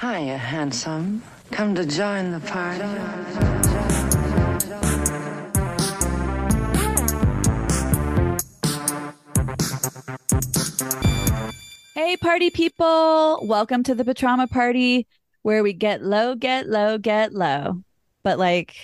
Hiya, handsome. Come to join the party. Hey, party people. Welcome to the Patrauma Party, where we get low, get low, get low, but like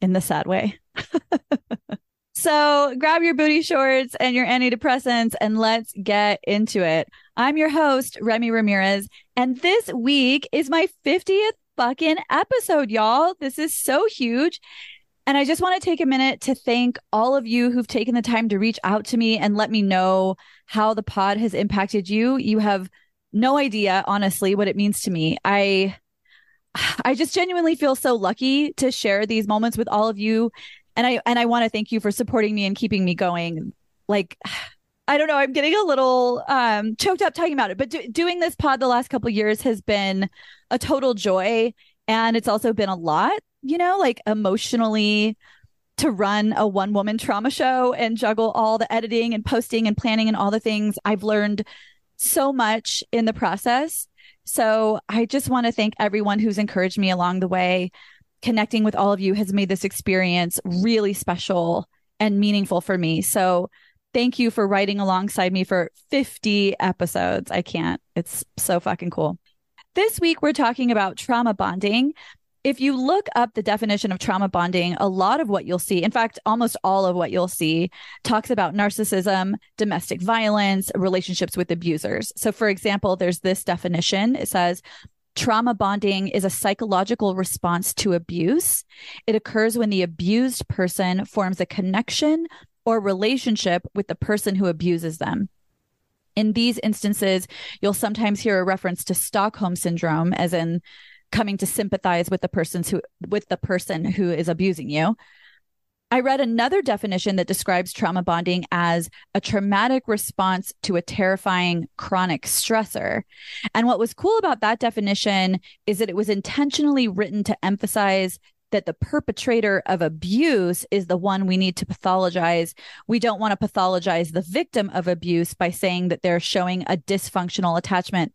in the sad way. so grab your booty shorts and your antidepressants and let's get into it. I'm your host, Remy Ramirez, and this week is my 50th fucking episode, y'all. This is so huge. And I just want to take a minute to thank all of you who've taken the time to reach out to me and let me know how the pod has impacted you. You have no idea, honestly, what it means to me. I I just genuinely feel so lucky to share these moments with all of you. And I and I want to thank you for supporting me and keeping me going. Like I don't know, I'm getting a little um choked up talking about it, but do, doing this pod the last couple years has been a total joy and it's also been a lot you know, like emotionally to run a one woman trauma show and juggle all the editing and posting and planning and all the things. I've learned so much in the process. So I just want to thank everyone who's encouraged me along the way. Connecting with all of you has made this experience really special and meaningful for me. So thank you for writing alongside me for 50 episodes. I can't. It's so fucking cool. This week, we're talking about trauma bonding, if you look up the definition of trauma bonding, a lot of what you'll see, in fact, almost all of what you'll see, talks about narcissism, domestic violence, relationships with abusers. So, for example, there's this definition it says, Trauma bonding is a psychological response to abuse. It occurs when the abused person forms a connection or relationship with the person who abuses them. In these instances, you'll sometimes hear a reference to Stockholm syndrome, as in coming to sympathize with the person's who with the person who is abusing you. I read another definition that describes trauma bonding as a traumatic response to a terrifying chronic stressor. And what was cool about that definition is that it was intentionally written to emphasize that the perpetrator of abuse is the one we need to pathologize. We don't want to pathologize the victim of abuse by saying that they're showing a dysfunctional attachment,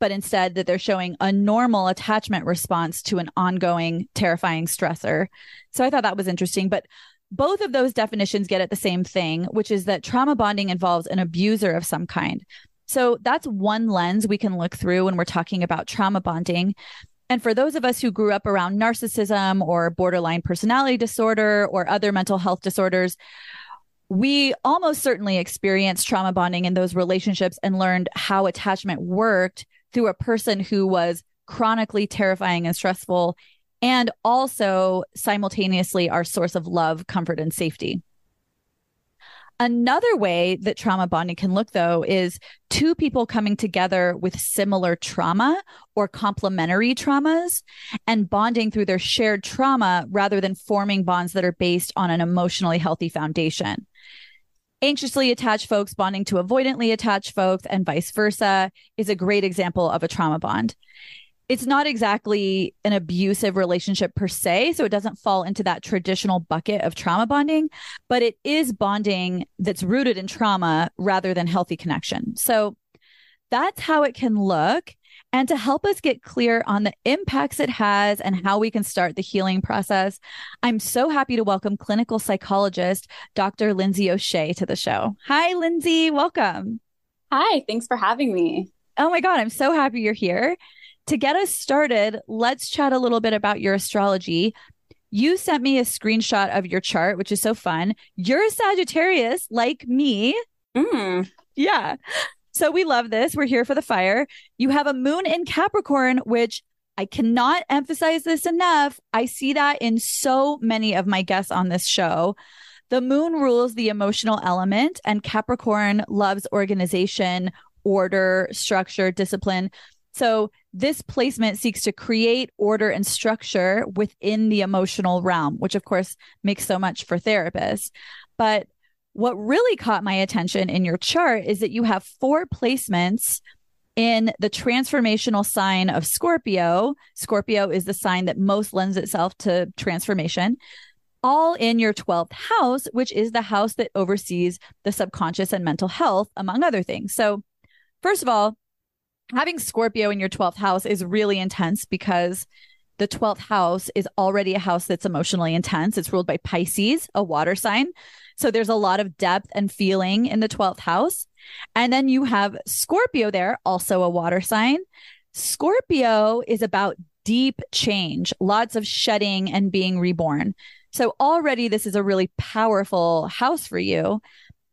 but instead that they're showing a normal attachment response to an ongoing terrifying stressor. So I thought that was interesting. But both of those definitions get at the same thing, which is that trauma bonding involves an abuser of some kind. So that's one lens we can look through when we're talking about trauma bonding. And for those of us who grew up around narcissism or borderline personality disorder or other mental health disorders, we almost certainly experienced trauma bonding in those relationships and learned how attachment worked through a person who was chronically terrifying and stressful and also simultaneously our source of love, comfort, and safety. Another way that trauma bonding can look, though, is two people coming together with similar trauma or complementary traumas and bonding through their shared trauma rather than forming bonds that are based on an emotionally healthy foundation. Anxiously attached folks bonding to avoidantly attached folks and vice versa is a great example of a trauma bond it's not exactly an abusive relationship per se. So it doesn't fall into that traditional bucket of trauma bonding, but it is bonding that's rooted in trauma rather than healthy connection. So that's how it can look. And to help us get clear on the impacts it has and how we can start the healing process, I'm so happy to welcome clinical psychologist Dr. Lindsay O'Shea to the show. Hi, Lindsay. Welcome. Hi. Thanks for having me. Oh my God, I'm so happy you're here to get us started, let's chat a little bit about your astrology. You sent me a screenshot of your chart, which is so fun. You're a Sagittarius like me. Mm. Yeah. So we love this. We're here for the fire. You have a moon in Capricorn, which I cannot emphasize this enough. I see that in so many of my guests on this show. The moon rules the emotional element, and Capricorn loves organization, order, structure, discipline. So this placement seeks to create order and structure within the emotional realm, which of course makes so much for therapists. But what really caught my attention in your chart is that you have four placements in the transformational sign of Scorpio. Scorpio is the sign that most lends itself to transformation. All in your 12th house, which is the house that oversees the subconscious and mental health, among other things. So, first of all, having Scorpio in your 12th house is really intense because the 12th house is already a house that's emotionally intense. It's ruled by Pisces, a water sign. So there's a lot of depth and feeling in the 12th house. And then you have Scorpio there, also a water sign. Scorpio is about deep change, lots of shedding and being reborn. So already this is a really powerful house for you.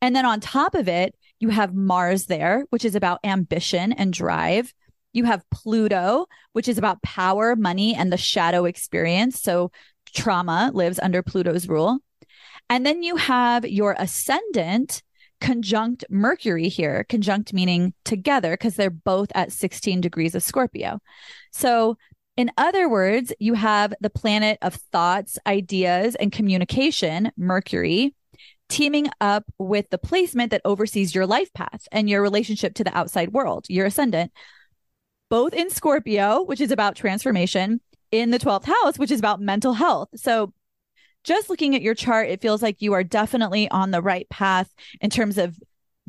And then on top of it, you have Mars there, which is about ambition and drive. You have Pluto, which is about power, money, and the shadow experience. So trauma lives under Pluto's rule. And then you have your ascendant conjunct Mercury here, conjunct meaning together, because they're both at 16 degrees of Scorpio. So, in other words, you have the planet of thoughts, ideas, and communication, Mercury, teaming up with the placement that oversees your life path and your relationship to the outside world, your ascendant, both in Scorpio, which is about transformation, in the 12th house, which is about mental health. So, just looking at your chart, it feels like you are definitely on the right path in terms of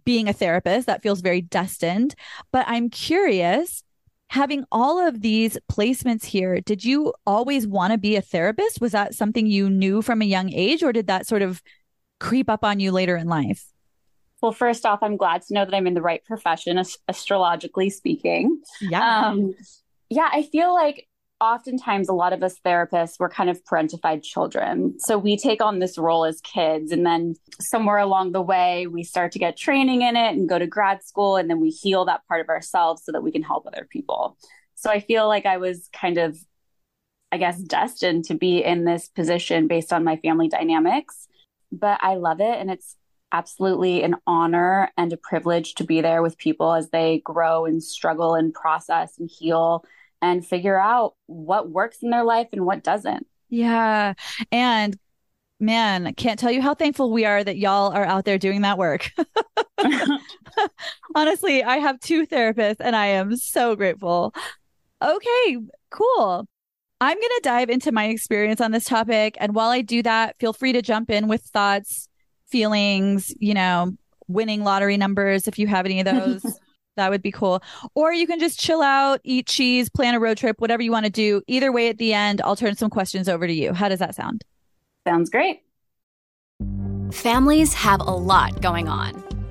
being a therapist. That feels very destined. But I'm curious, having all of these placements here, did you always want to be a therapist? Was that something you knew from a young age, or did that sort of creep up on you later in life? Well, first off, I'm glad to know that I'm in the right profession, astrologically speaking. Yeah. Um, yeah, I feel like oftentimes a lot of us therapists we're kind of parentified children so we take on this role as kids and then somewhere along the way we start to get training in it and go to grad school and then we heal that part of ourselves so that we can help other people so i feel like i was kind of i guess destined to be in this position based on my family dynamics but i love it and it's absolutely an honor and a privilege to be there with people as they grow and struggle and process and heal and figure out what works in their life and what doesn't. Yeah. And man, can't tell you how thankful we are that y'all are out there doing that work. Honestly, I have two therapists and I am so grateful. Okay, cool. I'm going to dive into my experience on this topic. And while I do that, feel free to jump in with thoughts feelings, you know, winning lottery numbers if you have any of those. that would be cool. Or you can just chill out, eat cheese, plan a road trip, whatever you want to do. Either way, at the end, I'll turn some questions over to you. How does that sound? Sounds great. Families have a lot going on.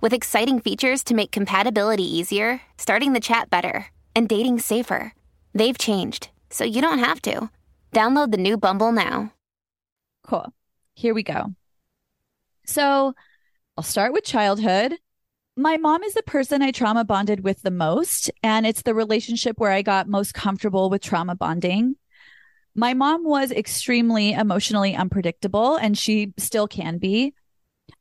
with exciting features to make compatibility easier, starting the chat better, and dating safer. They've changed, so you don't have to. Download the new Bumble now. Cool. Here we go. So I'll start with childhood. My mom is the person I trauma bonded with the most, and it's the relationship where I got most comfortable with trauma bonding. My mom was extremely emotionally unpredictable, and she still can be.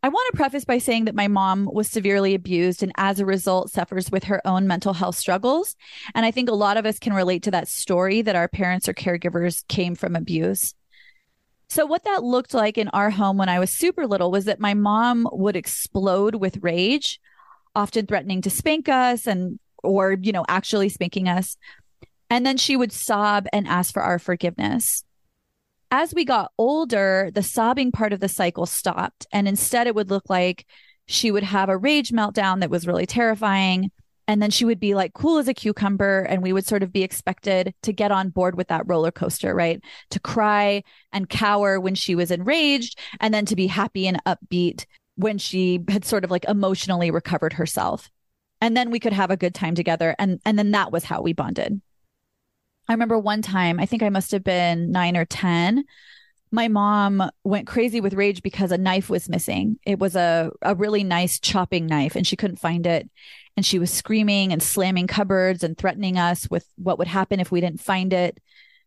I want to preface by saying that my mom was severely abused and as a result suffers with her own mental health struggles. And I think a lot of us can relate to that story that our parents or caregivers came from abuse. So, what that looked like in our home when I was super little was that my mom would explode with rage, often threatening to spank us and, or, you know, actually spanking us. And then she would sob and ask for our forgiveness. As we got older, the sobbing part of the cycle stopped. And instead, it would look like she would have a rage meltdown that was really terrifying. And then she would be like cool as a cucumber. And we would sort of be expected to get on board with that roller coaster, right? To cry and cower when she was enraged, and then to be happy and upbeat when she had sort of like emotionally recovered herself. And then we could have a good time together. And, and then that was how we bonded. I remember one time, I think I must have been nine or 10 my mom went crazy with rage because a knife was missing. It was a, a really nice chopping knife and she couldn't find it. And she was screaming and slamming cupboards and threatening us with what would happen if we didn't find it.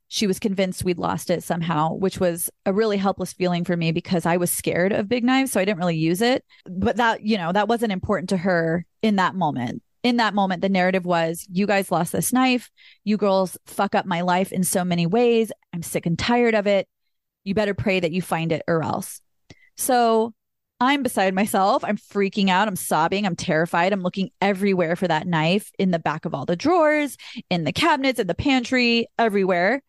She was convinced we'd lost it somehow, which was a really helpless feeling for me because I was scared of big knives. So I didn't really use it. But that, you know, that wasn't important to her in that moment in that moment, the narrative was, you guys lost this knife. You girls fuck up my life in so many ways. I'm sick and tired of it you better pray that you find it or else. So I'm beside myself. I'm freaking out. I'm sobbing. I'm terrified. I'm looking everywhere for that knife in the back of all the drawers, in the cabinets, in the pantry, everywhere.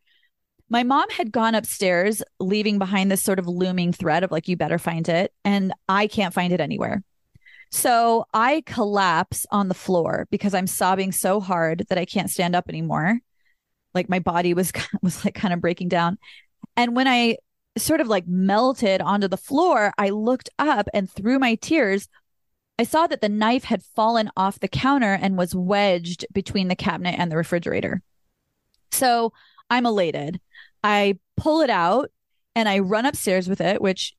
My mom had gone upstairs, leaving behind this sort of looming threat of like, you better find it. And I can't find it anywhere. So I collapse on the floor because I'm sobbing so hard that I can't stand up anymore. Like my body was was like kind of breaking down. And when I sort of like melted onto the floor, I looked up and through my tears, I saw that the knife had fallen off the counter and was wedged between the cabinet and the refrigerator. So I'm elated. I pull it out and I run upstairs with it, which,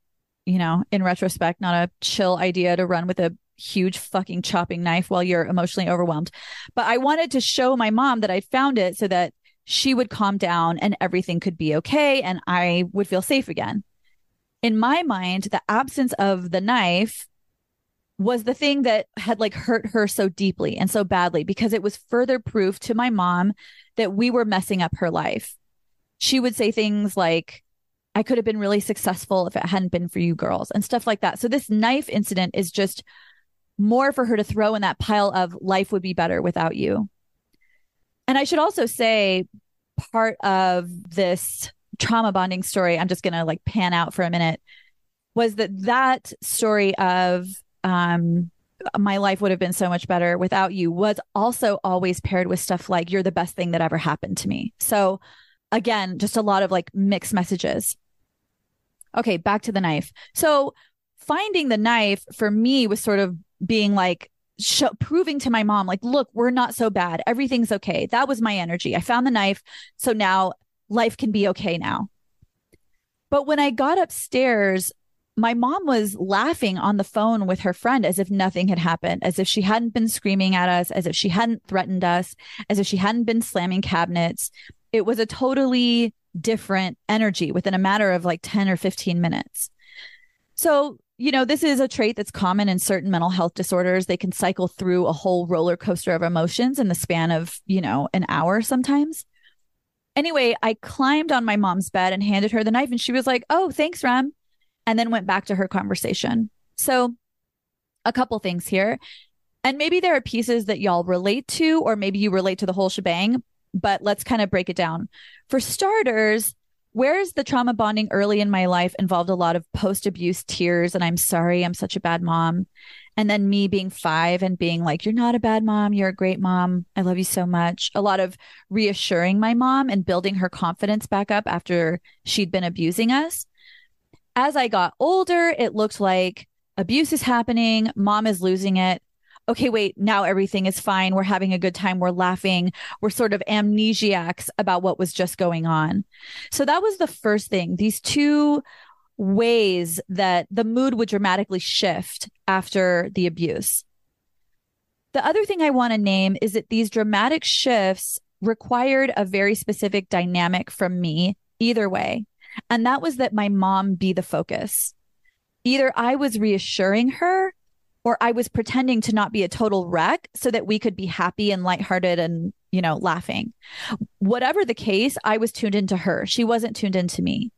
you know, in retrospect, not a chill idea to run with a huge fucking chopping knife while you're emotionally overwhelmed. But I wanted to show my mom that I found it so that she would calm down and everything could be okay and I would feel safe again. In my mind, the absence of the knife was the thing that had like hurt her so deeply and so badly because it was further proof to my mom that we were messing up her life. She would say things like, I could have been really successful if it hadn't been for you girls and stuff like that. So this knife incident is just more for her to throw in that pile of life would be better without you. And I should also say, part of this trauma bonding story, I'm just going to like pan out for a minute, was that that story of um, my life would have been so much better without you was also always paired with stuff like, you're the best thing that ever happened to me. So, again, just a lot of like mixed messages. Okay, back to the knife. So, finding the knife for me was sort of being like, show, proving to my mom, like, look, we're not so bad. Everything's okay. That was my energy. I found the knife. So now life can be okay now. But when I got upstairs, my mom was laughing on the phone with her friend as if nothing had happened, as if she hadn't been screaming at us, as if she hadn't threatened us, as if she hadn't been slamming cabinets. It was a totally different energy within a matter of like 10 or 15 minutes. So you know, this is a trait that's common in certain mental health disorders. They can cycle through a whole roller coaster of emotions in the span of, you know, an hour sometimes. Anyway, I climbed on my mom's bed and handed her the knife, and she was like, Oh, thanks, Rem. And then went back to her conversation. So, a couple things here. And maybe there are pieces that y'all relate to, or maybe you relate to the whole shebang, but let's kind of break it down. For starters, Whereas the trauma bonding early in my life involved a lot of post abuse tears and I'm sorry, I'm such a bad mom. And then me being five and being like, you're not a bad mom. You're a great mom. I love you so much. A lot of reassuring my mom and building her confidence back up after she'd been abusing us. As I got older, it looked like abuse is happening. Mom is losing it okay, wait, now everything is fine. We're having a good time. We're laughing. We're sort of amnesiacs about what was just going on. So that was the first thing. These two ways that the mood would dramatically shift after the abuse. The other thing I want to name is that these dramatic shifts required a very specific dynamic from me, either way. And that was that my mom be the focus. Either I was reassuring her or I was pretending to not be a total wreck so that we could be happy and lighthearted and, you know, laughing. Whatever the case, I was tuned into her. She wasn't tuned into me.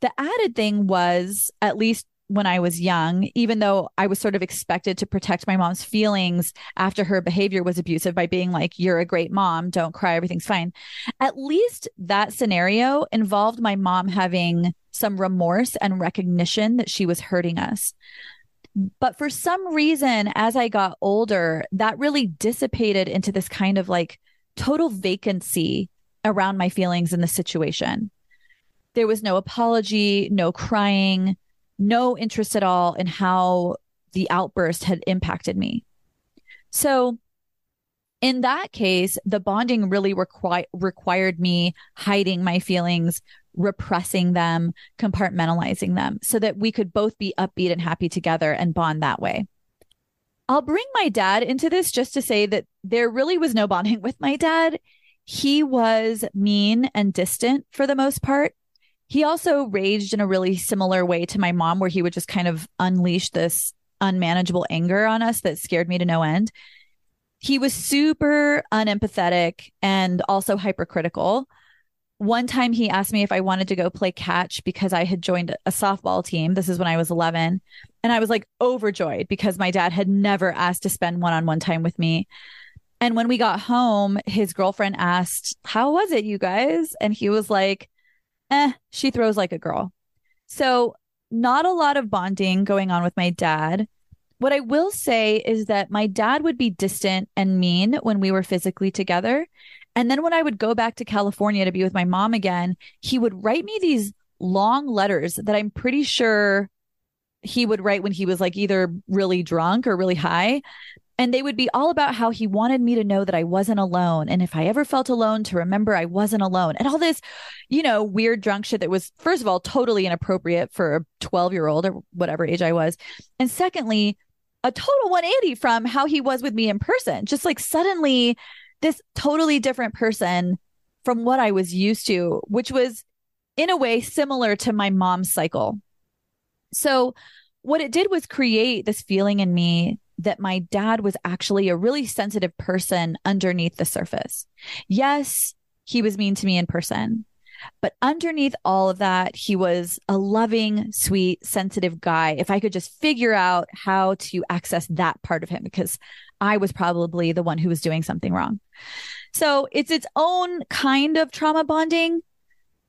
The added thing was, at least when I was young, even though I was sort of expected to protect my mom's feelings after her behavior was abusive by being like, you're a great mom, don't cry, everything's fine. At least that scenario involved my mom having some remorse and recognition that she was hurting us. But for some reason, as I got older, that really dissipated into this kind of like total vacancy around my feelings in the situation. There was no apology, no crying, no interest at all in how the outburst had impacted me. So, in that case, the bonding really requi- required me hiding my feelings, repressing them, compartmentalizing them so that we could both be upbeat and happy together and bond that way. I'll bring my dad into this just to say that there really was no bonding with my dad. He was mean and distant for the most part. He also raged in a really similar way to my mom, where he would just kind of unleash this unmanageable anger on us that scared me to no end. He was super unempathetic and also hypercritical. One time he asked me if I wanted to go play catch because I had joined a softball team. This is when I was 11. And I was like overjoyed because my dad had never asked to spend one on one time with me. And when we got home, his girlfriend asked, How was it, you guys? And he was like, Eh, she throws like a girl. So, not a lot of bonding going on with my dad. What I will say is that my dad would be distant and mean when we were physically together. And then when I would go back to California to be with my mom again, he would write me these long letters that I'm pretty sure he would write when he was like either really drunk or really high. And they would be all about how he wanted me to know that I wasn't alone. And if I ever felt alone, to remember I wasn't alone. And all this, you know, weird drunk shit that was, first of all, totally inappropriate for a 12 year old or whatever age I was. And secondly, a total 180 from how he was with me in person. Just like suddenly this totally different person from what I was used to, which was in a way similar to my mom's cycle. So, what it did was create this feeling in me that my dad was actually a really sensitive person underneath the surface. Yes, he was mean to me in person, but underneath all of that, he was a loving, sweet, sensitive guy. If I could just figure out how to access that part of him, because I was probably the one who was doing something wrong. So it's its own kind of trauma bonding,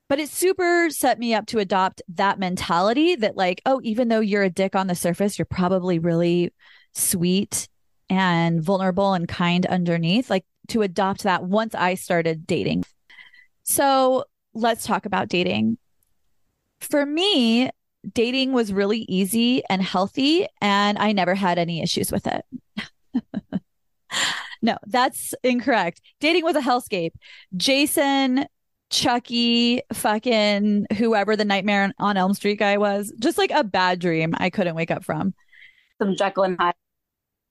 but it super set me up to adopt that mentality that, like, oh, even though you're a dick on the surface, you're probably really sweet and vulnerable and kind underneath, like to adopt that once I started dating. So let's talk about dating. For me, dating was really easy and healthy, and I never had any issues with it. no, that's incorrect. Dating was a hellscape. Jason, Chucky, fucking whoever the nightmare on Elm Street guy was, just like a bad dream I couldn't wake up from. Some Jekyll and Hyde.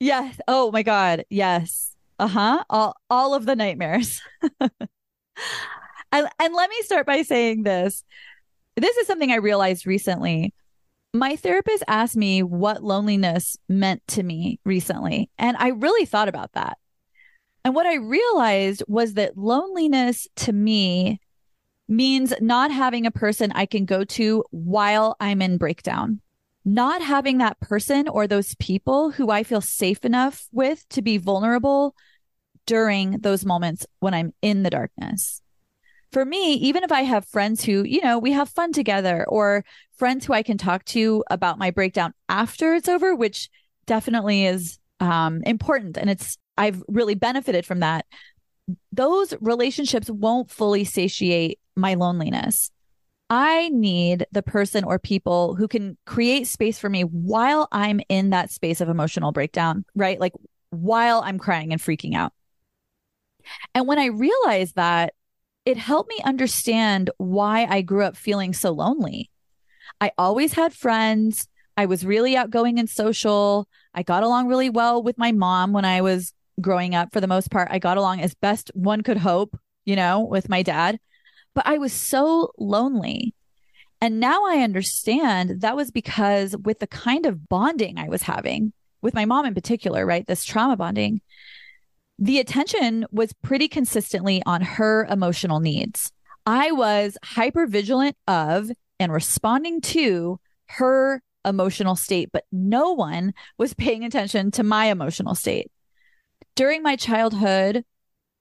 Yes. Oh my God. Yes. Uh huh. All all of the nightmares. and, and let me start by saying this. This is something I realized recently my therapist asked me what loneliness meant to me recently, and I really thought about that. And what I realized was that loneliness to me means not having a person I can go to while I'm in breakdown, not having that person or those people who I feel safe enough with to be vulnerable during those moments when I'm in the darkness for me, even if I have friends who, you know, we have fun together or friends who I can talk to about my breakdown after it's over, which definitely is um, important. And it's, I've really benefited from that. Those relationships won't fully satiate my loneliness. I need the person or people who can create space for me while I'm in that space of emotional breakdown, right? Like while I'm crying and freaking out. And when I realized that, it helped me understand why I grew up feeling so lonely. I always had friends. I was really outgoing and social. I got along really well with my mom when I was growing up for the most part. I got along as best one could hope, you know, with my dad. But I was so lonely. And now I understand that was because with the kind of bonding I was having with my mom in particular, right? This trauma bonding, the attention was pretty consistently on her emotional needs. I was hyper vigilant of and responding to her emotional state, but no one was paying attention to my emotional state. During my childhood,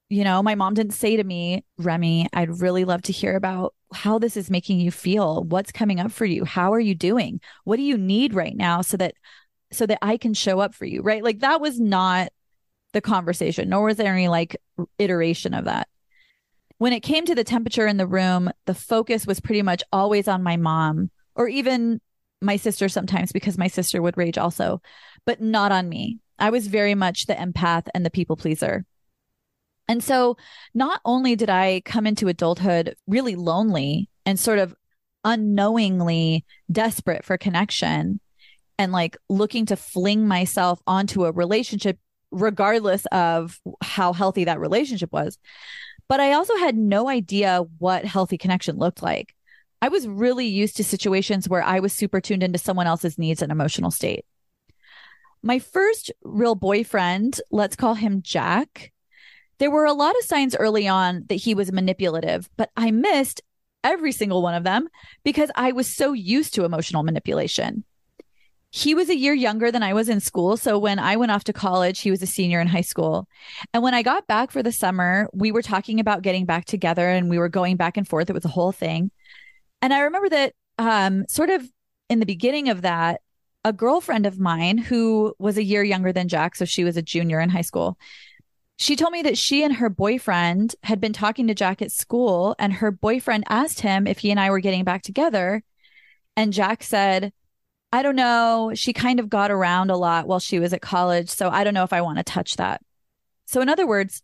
you know, my mom didn't say to me, Remy, I'd really love to hear about how this is making you feel. What's coming up for you? How are you doing? What do you need right now so that so that I can show up for you, right? Like that was not the conversation, nor was there any like iteration of that. When it came to the temperature in the room, the focus was pretty much always on my mom or even my sister sometimes because my sister would rage also, but not on me. I was very much the empath and the people pleaser. And so not only did I come into adulthood really lonely and sort of unknowingly desperate for connection and like looking to fling myself onto a relationship regardless of how healthy that relationship was. But I also had no idea what healthy connection looked like. I was really used to situations where I was super tuned into someone else's needs and emotional state. My first real boyfriend, let's call him Jack, there were a lot of signs early on that he was manipulative, but I missed every single one of them because I was so used to emotional manipulation. He was a year younger than I was in school. So when I went off to college, he was a senior in high school. And when I got back for the summer, we were talking about getting back together and we were going back and forth. It was a whole thing. And I remember that um, sort of in the beginning of that, a girlfriend of mine who was a year younger than Jack, so she was a junior in high school. She told me that she and her boyfriend had been talking to Jack at school, and her boyfriend asked him if he and I were getting back together. And Jack said, I don't know. She kind of got around a lot while she was at college. So I don't know if I want to touch that. So, in other words,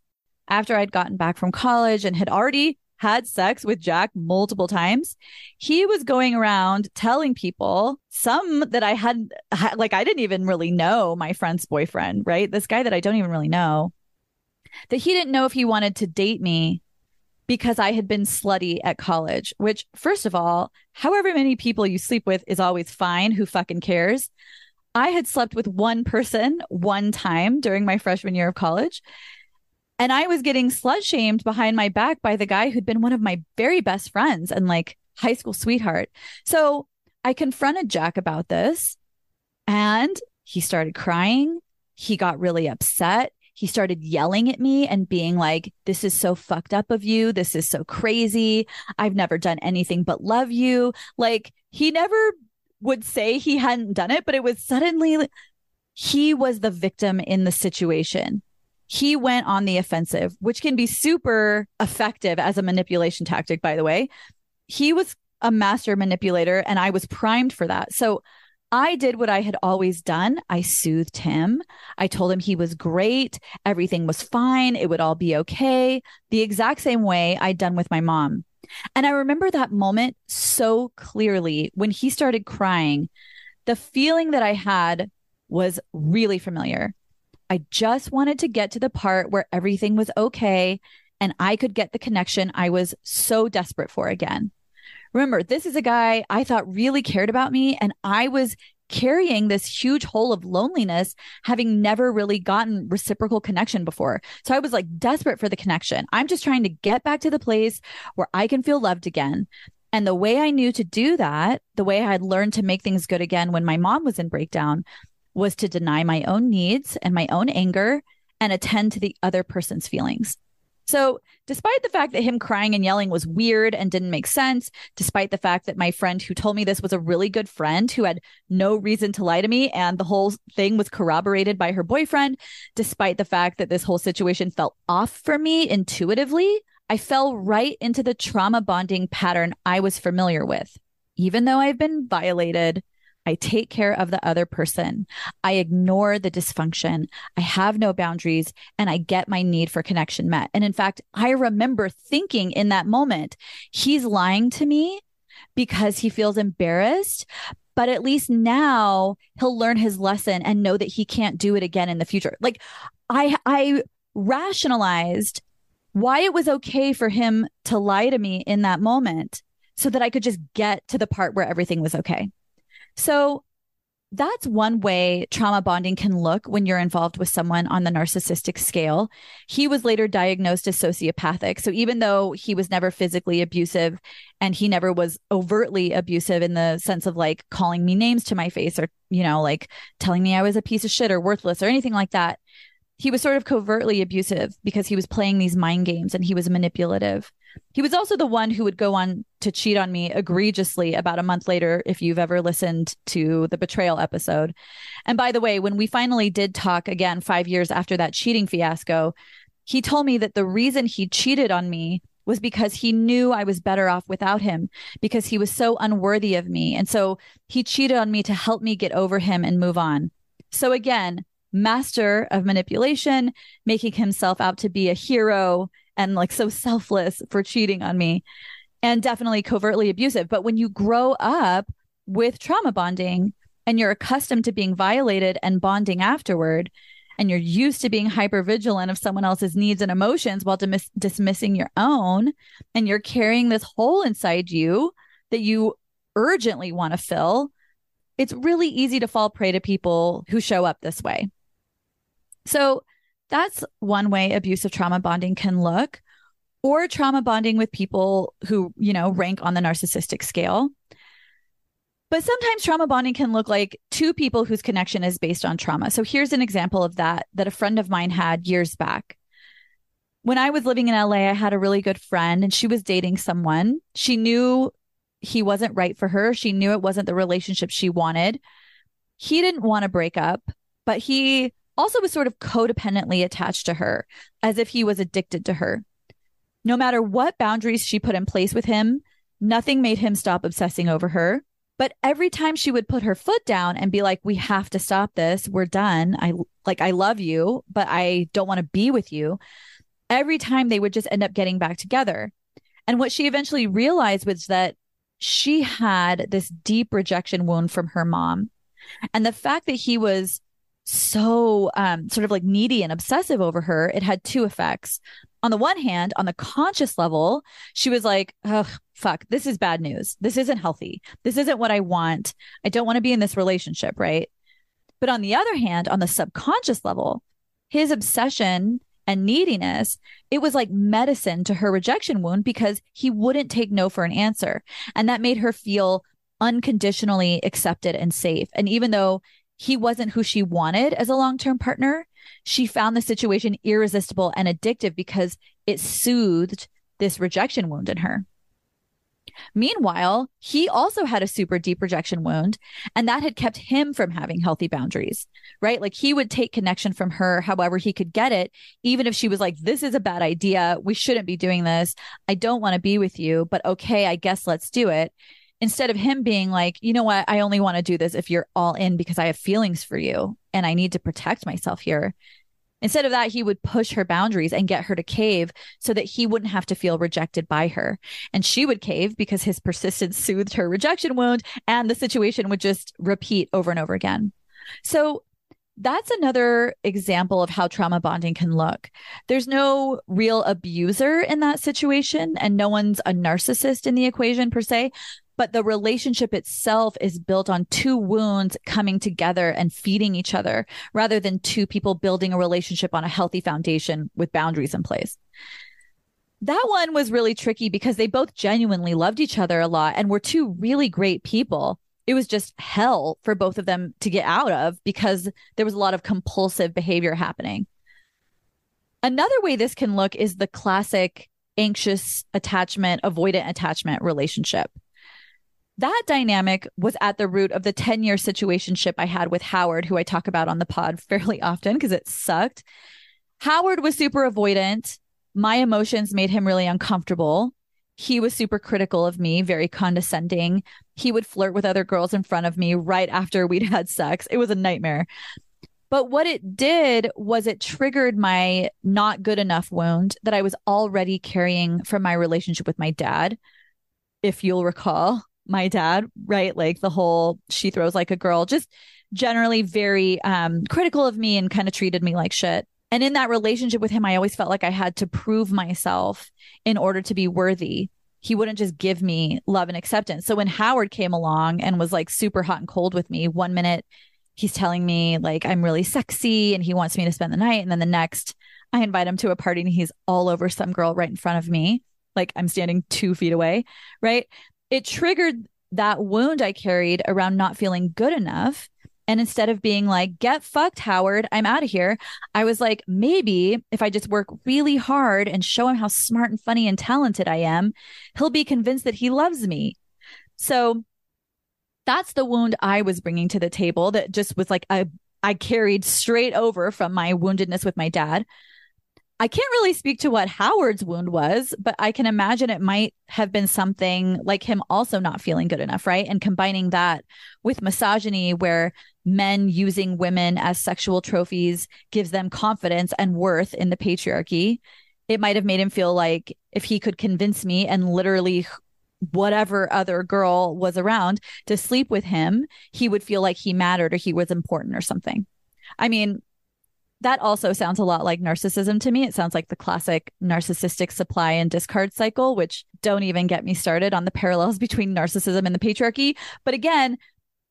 after I'd gotten back from college and had already had sex with Jack multiple times. He was going around telling people, some that I had, like, I didn't even really know my friend's boyfriend, right? This guy that I don't even really know, that he didn't know if he wanted to date me because I had been slutty at college, which, first of all, however many people you sleep with is always fine. Who fucking cares? I had slept with one person one time during my freshman year of college. And I was getting slut shamed behind my back by the guy who'd been one of my very best friends and like high school sweetheart. So I confronted Jack about this and he started crying. He got really upset. He started yelling at me and being like, This is so fucked up of you. This is so crazy. I've never done anything but love you. Like, he never would say he hadn't done it, but it was suddenly he was the victim in the situation he went on the offensive, which can be super effective as a manipulation tactic, by the way. He was a master manipulator and I was primed for that. So I did what I had always done. I soothed him. I told him he was great. Everything was fine. It would all be okay. The exact same way I'd done with my mom. And I remember that moment so clearly when he started crying. The feeling that I had was really familiar. I just wanted to get to the part where everything was okay and I could get the connection I was so desperate for again. Remember, this is a guy I thought really cared about me, and I was carrying this huge hole of loneliness, having never really gotten reciprocal connection before. So I was like desperate for the connection. I'm just trying to get back to the place where I can feel loved again. And the way I knew to do that, the way I had learned to make things good again when my mom was in breakdown, was to deny my own needs and my own anger and attend to the other person's feelings. So, despite the fact that him crying and yelling was weird and didn't make sense, despite the fact that my friend who told me this was a really good friend who had no reason to lie to me and the whole thing was corroborated by her boyfriend, despite the fact that this whole situation felt off for me intuitively, I fell right into the trauma bonding pattern I was familiar with. Even though I've been violated, I take care of the other person. I ignore the dysfunction. I have no boundaries and I get my need for connection met. And in fact, I remember thinking in that moment, he's lying to me because he feels embarrassed. But at least now he'll learn his lesson and know that he can't do it again in the future. Like I, I rationalized why it was okay for him to lie to me in that moment so that I could just get to the part where everything was okay. So that's one way trauma bonding can look when you're involved with someone on the narcissistic scale. He was later diagnosed as sociopathic. So even though he was never physically abusive and he never was overtly abusive in the sense of like calling me names to my face or, you know, like telling me I was a piece of shit or worthless or anything like that, he was sort of covertly abusive because he was playing these mind games and he was manipulative. He was also the one who would go on to cheat on me egregiously about a month later, if you've ever listened to the betrayal episode. And by the way, when we finally did talk again five years after that cheating fiasco, he told me that the reason he cheated on me was because he knew I was better off without him because he was so unworthy of me. And so he cheated on me to help me get over him and move on. So again, master of manipulation, making himself out to be a hero and like so selfless for cheating on me and definitely covertly abusive. But when you grow up with trauma bonding and you're accustomed to being violated and bonding afterward, and you're used to being hyper vigilant of someone else's needs and emotions while dismiss- dismissing your own, and you're carrying this hole inside you that you urgently want to fill, it's really easy to fall prey to people who show up this way. So, that's one way abusive trauma bonding can look, or trauma bonding with people who, you know, rank on the narcissistic scale. But sometimes trauma bonding can look like two people whose connection is based on trauma. So here's an example of that that a friend of mine had years back. When I was living in LA, I had a really good friend and she was dating someone. She knew he wasn't right for her. She knew it wasn't the relationship she wanted. He didn't want to break up, but he also was sort of codependently attached to her, as if he was addicted to her. No matter what boundaries she put in place with him, nothing made him stop obsessing over her. But every time she would put her foot down and be like, we have to stop this. We're done. I like, I love you, but I don't want to be with you. Every time they would just end up getting back together. And what she eventually realized was that she had this deep rejection wound from her mom. And the fact that he was so um, sort of like needy and obsessive over her, it had two effects. On the one hand, on the conscious level, she was like, oh, fuck, this is bad news. This isn't healthy. This isn't what I want. I don't want to be in this relationship, right? But on the other hand, on the subconscious level, his obsession and neediness, it was like medicine to her rejection wound because he wouldn't take no for an answer. And that made her feel unconditionally accepted and safe. And even though he wasn't who she wanted as a long term partner, she found the situation irresistible and addictive because it soothed this rejection wound in her. Meanwhile, he also had a super deep rejection wound, and that had kept him from having healthy boundaries, right? Like he would take connection from her however he could get it, even if she was like, This is a bad idea. We shouldn't be doing this. I don't want to be with you, but okay, I guess let's do it instead of him being like, you know what, I only want to do this if you're all in because I have feelings for you and I need to protect myself here. Instead of that, he would push her boundaries and get her to cave so that he wouldn't have to feel rejected by her. And she would cave because his persistence soothed her rejection wound and the situation would just repeat over and over again. So that's another example of how trauma bonding can look. There's no real abuser in that situation, and no one's a narcissist in the equation per se, but the relationship itself is built on two wounds coming together and feeding each other rather than two people building a relationship on a healthy foundation with boundaries in place. That one was really tricky because they both genuinely loved each other a lot and were two really great people. It was just hell for both of them to get out of because there was a lot of compulsive behavior happening. Another way this can look is the classic anxious attachment, avoidant attachment relationship that dynamic was at the root of the 10 year situationship I had with Howard, who I talk about on the pod fairly often because it sucked. Howard was super avoidant. My emotions made him really uncomfortable. He was super critical of me, very condescending. He would flirt with other girls in front of me right after we'd had sex. It was a nightmare. But what it did was it triggered my not good enough wound that I was already carrying from my relationship with my dad. If you'll recall, my dad, right? Like the whole she throws like a girl, just generally very um, critical of me and kind of treated me like shit. And in that relationship with him, I always felt like I had to prove myself in order to be worthy. He wouldn't just give me love and acceptance. So when Howard came along and was like super hot and cold with me, one minute he's telling me like I'm really sexy and he wants me to spend the night. And then the next, I invite him to a party and he's all over some girl right in front of me. Like I'm standing two feet away. Right it triggered that wound I carried around not feeling good enough. And instead of being like, get fucked, Howard, I'm out of here, I was like, maybe if I just work really hard and show him how smart and funny and talented I am, he'll be convinced that he loves me. So that's the wound I was bringing to the table that just was like a I carried straight over from my woundedness with my dad. I can't really speak to what Howard's wound was, but I can imagine it might have been something like him also not feeling good enough, right? And combining that with misogyny, where men using women as sexual trophies gives them confidence and worth in the patriarchy. It might have made him feel like if he could convince me and literally whatever other girl was around to sleep with him, he would feel like he mattered or he was important or something. I mean, that also sounds a lot like narcissism to me. It sounds like the classic narcissistic supply and discard cycle, which don't even get me started on the parallels between narcissism and the patriarchy. But again,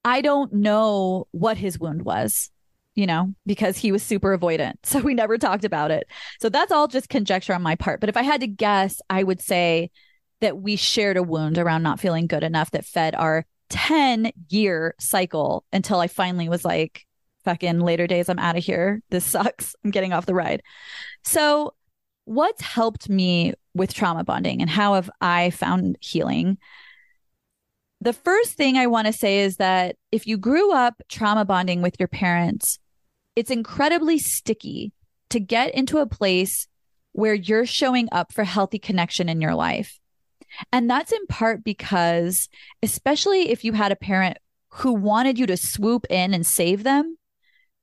I don't know what his wound was, you know, because he was super avoidant. So we never talked about it. So that's all just conjecture on my part. But if I had to guess, I would say that we shared a wound around not feeling good enough that fed our 10 year cycle until I finally was like, fucking later days, I'm out of here. This sucks. I'm getting off the ride. So, what's helped me with trauma bonding and how have I found healing? The first thing I want to say is that if you grew up trauma bonding with your parents, it's incredibly sticky to get into a place where you're showing up for healthy connection in your life. And that's in part because, especially if you had a parent who wanted you to swoop in and save them,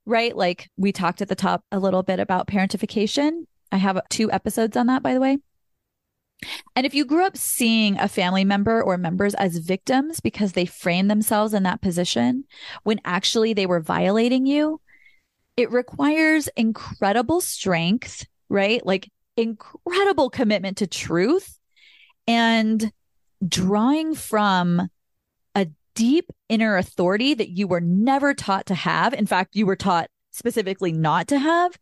right? Like we talked at the top a little bit about parentification. I have two episodes on that, by the way. And if you grew up seeing a family member or members as victims because they framed themselves in that position when actually they were violating you, it requires incredible strength, right? Like incredible commitment to truth and drawing from deep inner authority that you were never taught to have. In fact, you were taught specifically not to have,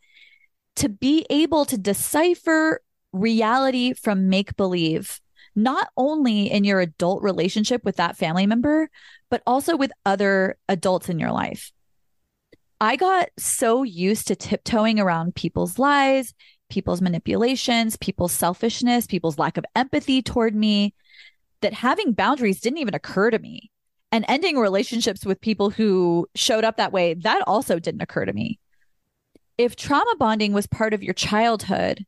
to be able to decipher reality from make believe, not only in your adult relationship with that family member, but also with other adults in your life. I got so used to tiptoeing around people's lies, people's manipulations, people's selfishness, people's lack of empathy toward me, that having boundaries didn't even occur to me. And ending relationships with people who showed up that way, that also didn't occur to me. If trauma bonding was part of your childhood,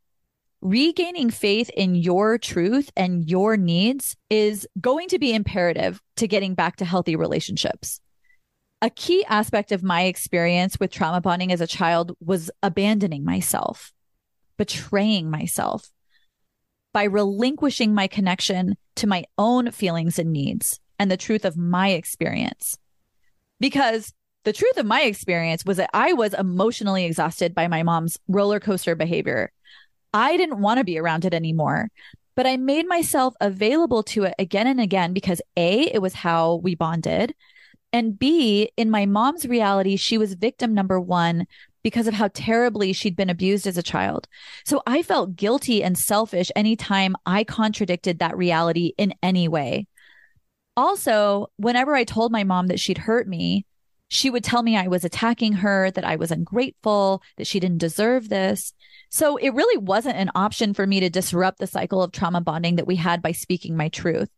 regaining faith in your truth and your needs is going to be imperative to getting back to healthy relationships. A key aspect of my experience with trauma bonding as a child was abandoning myself betraying myself by relinquishing my connection to my own feelings and needs and the truth of my experience. Because the truth of my experience was that I was emotionally exhausted by my mom's roller coaster behavior. I didn't want to be around it anymore, but I made myself available to it again and again because A, it was how we bonded. And B, in my mom's reality, she was victim number one because of how terribly she'd been abused as a child. So I felt guilty and selfish anytime I contradicted that reality in any way. Also, whenever I told my mom that she'd hurt me, she would tell me I was attacking her, that I was ungrateful, that she didn't deserve this. So it really wasn't an option for me to disrupt the cycle of trauma bonding that we had by speaking my truth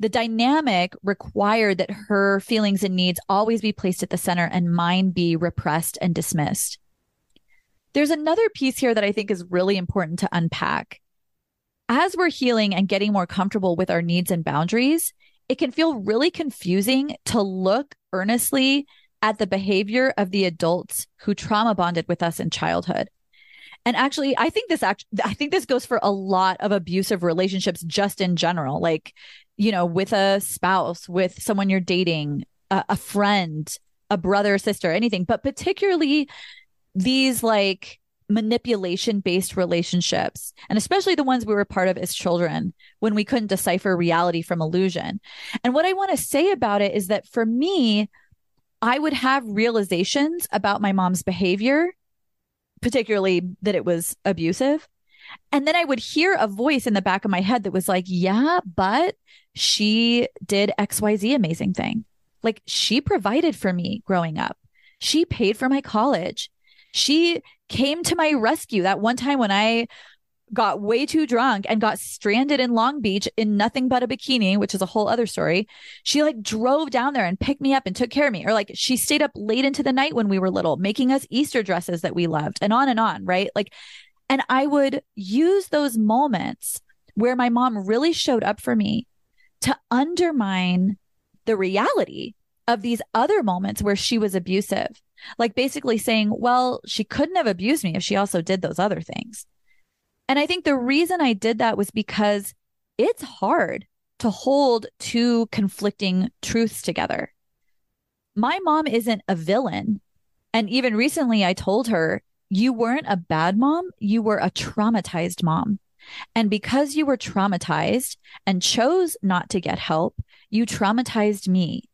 the dynamic required that her feelings and needs always be placed at the center and mine be repressed and dismissed. There's another piece here that I think is really important to unpack. As we're healing and getting more comfortable with our needs and boundaries, it can feel really confusing to look earnestly at the behavior of the adults who trauma bonded with us in childhood. And actually, I think this act I think this goes for a lot of abusive relationships just in general. Like you know, with a spouse, with someone you're dating, a, a friend, a brother, sister, anything, but particularly these like manipulation based relationships, and especially the ones we were part of as children when we couldn't decipher reality from illusion. And what I want to say about it is that for me, I would have realizations about my mom's behavior, particularly that it was abusive. And then I would hear a voice in the back of my head that was like, yeah, but she did XYZ amazing thing. Like she provided for me growing up. She paid for my college. She came to my rescue that one time when I got way too drunk and got stranded in Long Beach in nothing but a bikini, which is a whole other story. She like drove down there and picked me up and took care of me. Or like she stayed up late into the night when we were little, making us Easter dresses that we loved and on and on, right? Like, and I would use those moments where my mom really showed up for me to undermine the reality of these other moments where she was abusive. Like basically saying, well, she couldn't have abused me if she also did those other things. And I think the reason I did that was because it's hard to hold two conflicting truths together. My mom isn't a villain. And even recently, I told her, You weren't a bad mom, you were a traumatized mom. And because you were traumatized and chose not to get help, you traumatized me.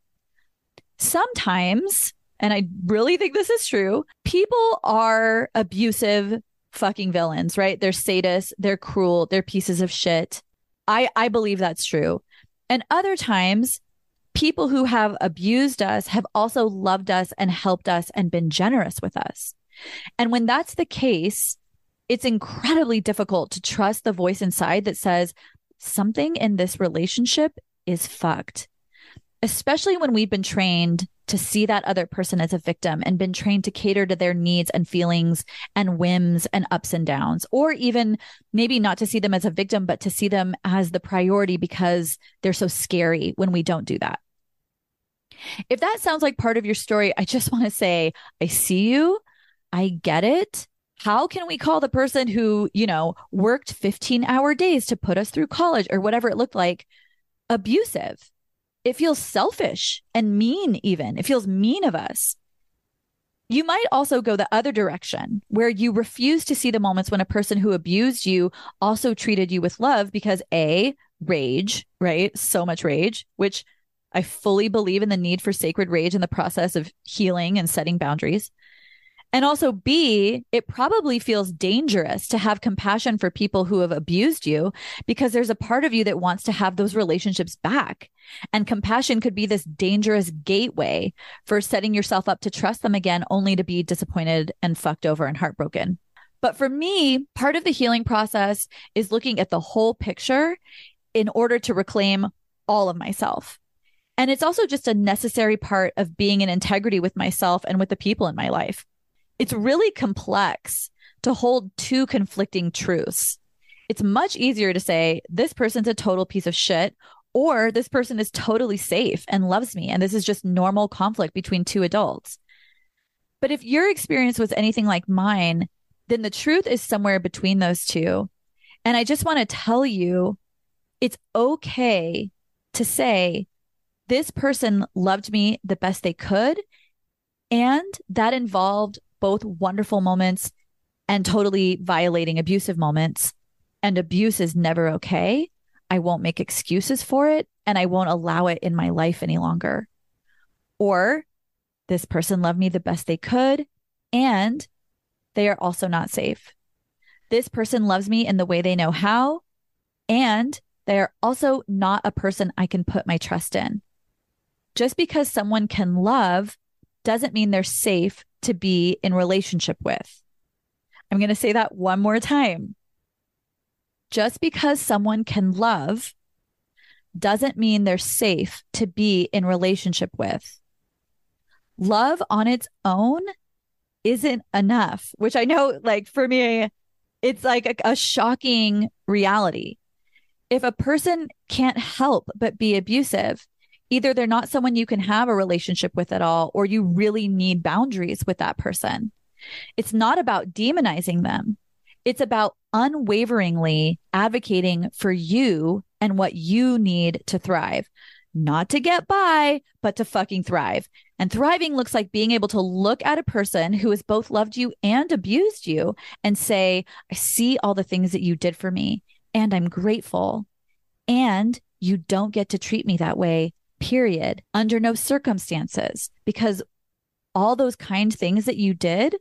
Sometimes, and I really think this is true, people are abusive fucking villains, right? They're sadists, they're cruel, they're pieces of shit. I I believe that's true. And other times people who have abused us have also loved us and helped us and been generous with us. And when that's the case, it's incredibly difficult to trust the voice inside that says something in this relationship is fucked. Especially when we've been trained to see that other person as a victim and been trained to cater to their needs and feelings and whims and ups and downs, or even maybe not to see them as a victim, but to see them as the priority because they're so scary when we don't do that. If that sounds like part of your story, I just want to say, I see you. I get it. How can we call the person who, you know, worked 15 hour days to put us through college or whatever it looked like abusive? It feels selfish and mean, even. It feels mean of us. You might also go the other direction where you refuse to see the moments when a person who abused you also treated you with love because A, rage, right? So much rage, which I fully believe in the need for sacred rage in the process of healing and setting boundaries. And also, B, it probably feels dangerous to have compassion for people who have abused you because there's a part of you that wants to have those relationships back. And compassion could be this dangerous gateway for setting yourself up to trust them again, only to be disappointed and fucked over and heartbroken. But for me, part of the healing process is looking at the whole picture in order to reclaim all of myself. And it's also just a necessary part of being in integrity with myself and with the people in my life it's really complex to hold two conflicting truths. It's much easier to say, this person's a total piece of shit, or this person is totally safe and loves me. And this is just normal conflict between two adults. But if your experience was anything like mine, then the truth is somewhere between those two. And I just want to tell you it's okay to say, this person loved me the best they could. And that involved both wonderful moments and totally violating abusive moments. And abuse is never okay. I won't make excuses for it and I won't allow it in my life any longer. Or this person loved me the best they could and they are also not safe. This person loves me in the way they know how and they are also not a person I can put my trust in. Just because someone can love doesn't mean they're safe to be in relationship with. I'm going to say that one more time. Just because someone can love doesn't mean they're safe to be in relationship with. Love on its own isn't enough, which I know, like for me, it's like a, a shocking reality. If a person can't help but be abusive, either they're not someone you can have a relationship with at all, or you really need boundaries with that person. It's not about demonizing them. It's about unwaveringly advocating for you and what you need to thrive, not to get by, but to fucking thrive. And thriving looks like being able to look at a person who has both loved you and abused you and say, I see all the things that you did for me, and I'm grateful. And you don't get to treat me that way period, under no circumstances, because all those kind things that you did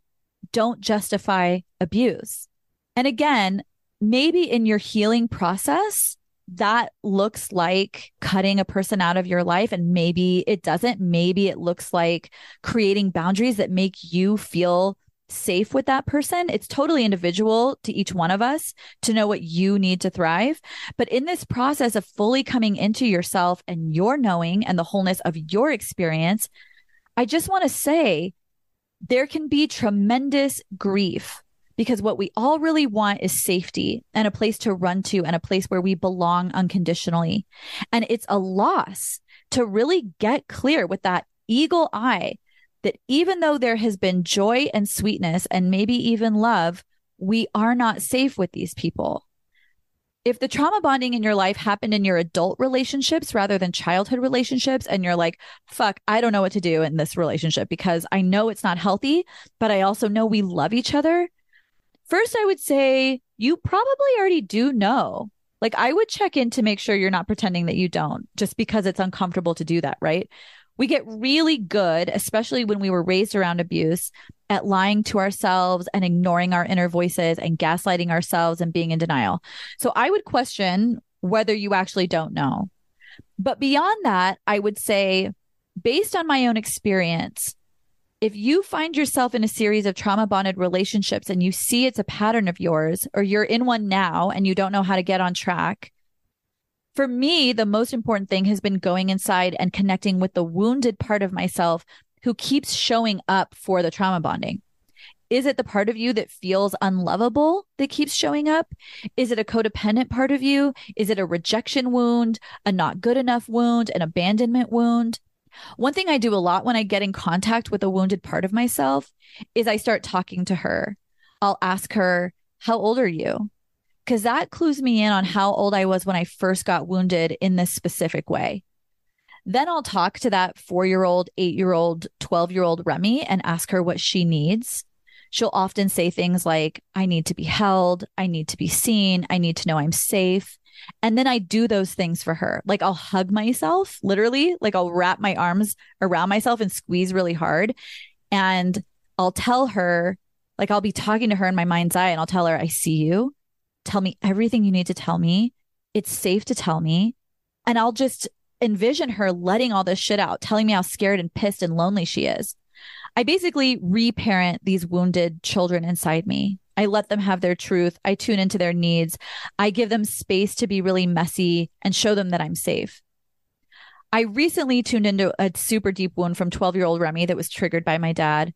don't justify abuse. And again, maybe in your healing process, that looks like cutting a person out of your life and maybe it doesn't maybe it looks like creating boundaries that make you feel safe with that person it's totally individual to each one of us to know what you need to thrive but in this process of fully coming into yourself and your knowing and the wholeness of your experience i just want to say there can be tremendous grief because what we all really want is safety and a place to run to and a place where we belong unconditionally. And it's a loss to really get clear with that eagle eye that even though there has been joy and sweetness and maybe even love, we are not safe with these people. If the trauma bonding in your life happened in your adult relationships rather than childhood relationships, and you're like, fuck, I don't know what to do in this relationship because I know it's not healthy, but I also know we love each other, First, I would say you probably already do know. Like, I would check in to make sure you're not pretending that you don't just because it's uncomfortable to do that, right? We get really good, especially when we were raised around abuse, at lying to ourselves and ignoring our inner voices and gaslighting ourselves and being in denial. So I would question whether you actually don't know. But beyond that, I would say, based on my own experience, if you find yourself in a series of trauma bonded relationships and you see it's a pattern of yours, or you're in one now and you don't know how to get on track, for me, the most important thing has been going inside and connecting with the wounded part of myself who keeps showing up for the trauma bonding. Is it the part of you that feels unlovable that keeps showing up? Is it a codependent part of you? Is it a rejection wound, a not good enough wound, an abandonment wound? One thing I do a lot when I get in contact with a wounded part of myself is I start talking to her. I'll ask her, How old are you? Because that clues me in on how old I was when I first got wounded in this specific way. Then I'll talk to that four year old, eight year old, 12 year old Remy and ask her what she needs. She'll often say things like, I need to be held. I need to be seen. I need to know I'm safe. And then I do those things for her. Like I'll hug myself, literally, like I'll wrap my arms around myself and squeeze really hard. And I'll tell her, like I'll be talking to her in my mind's eye and I'll tell her, I see you. Tell me everything you need to tell me. It's safe to tell me. And I'll just envision her letting all this shit out, telling me how scared and pissed and lonely she is. I basically reparent these wounded children inside me. I let them have their truth. I tune into their needs. I give them space to be really messy and show them that I'm safe. I recently tuned into a super deep wound from 12 year old Remy that was triggered by my dad.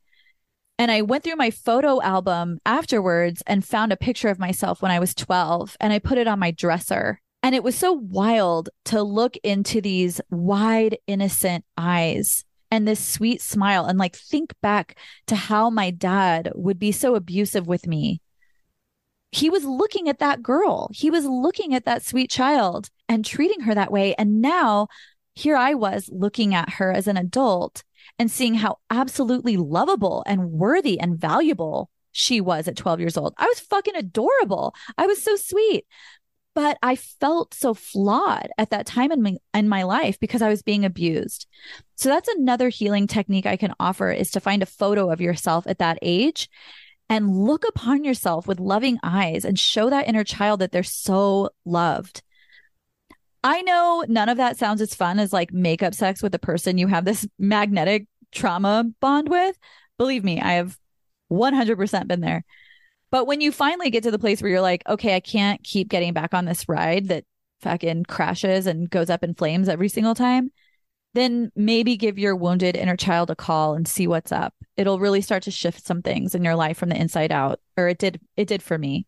And I went through my photo album afterwards and found a picture of myself when I was 12 and I put it on my dresser. And it was so wild to look into these wide, innocent eyes and this sweet smile and like think back to how my dad would be so abusive with me. He was looking at that girl. He was looking at that sweet child and treating her that way. And now here I was looking at her as an adult and seeing how absolutely lovable and worthy and valuable she was at 12 years old. I was fucking adorable. I was so sweet but I felt so flawed at that time in my in my life because I was being abused. So that's another healing technique I can offer is to find a photo of yourself at that age and look upon yourself with loving eyes and show that inner child that they're so loved. I know none of that sounds as fun as like makeup sex with a person you have this magnetic trauma bond with. Believe me, I have 100% been there. But when you finally get to the place where you're like, okay, I can't keep getting back on this ride that fucking crashes and goes up in flames every single time, then maybe give your wounded inner child a call and see what's up. It'll really start to shift some things in your life from the inside out, or it did it did for me.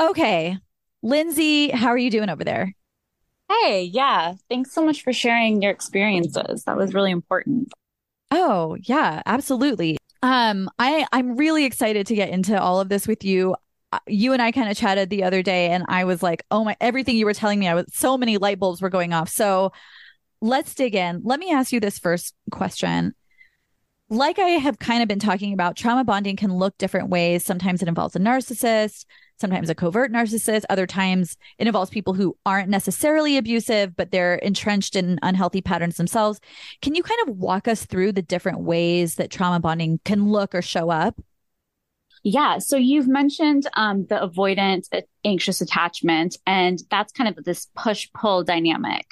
Okay. Lindsay, how are you doing over there? Hey, yeah. Thanks so much for sharing your experiences. That was really important. Oh, yeah, absolutely. Um, I I'm really excited to get into all of this with you. Uh, You and I kind of chatted the other day, and I was like, "Oh my!" Everything you were telling me, I was so many light bulbs were going off. So, let's dig in. Let me ask you this first question. Like I have kind of been talking about, trauma bonding can look different ways. Sometimes it involves a narcissist, sometimes a covert narcissist. Other times it involves people who aren't necessarily abusive, but they're entrenched in unhealthy patterns themselves. Can you kind of walk us through the different ways that trauma bonding can look or show up? Yeah. So you've mentioned um, the avoidant uh, anxious attachment, and that's kind of this push pull dynamic.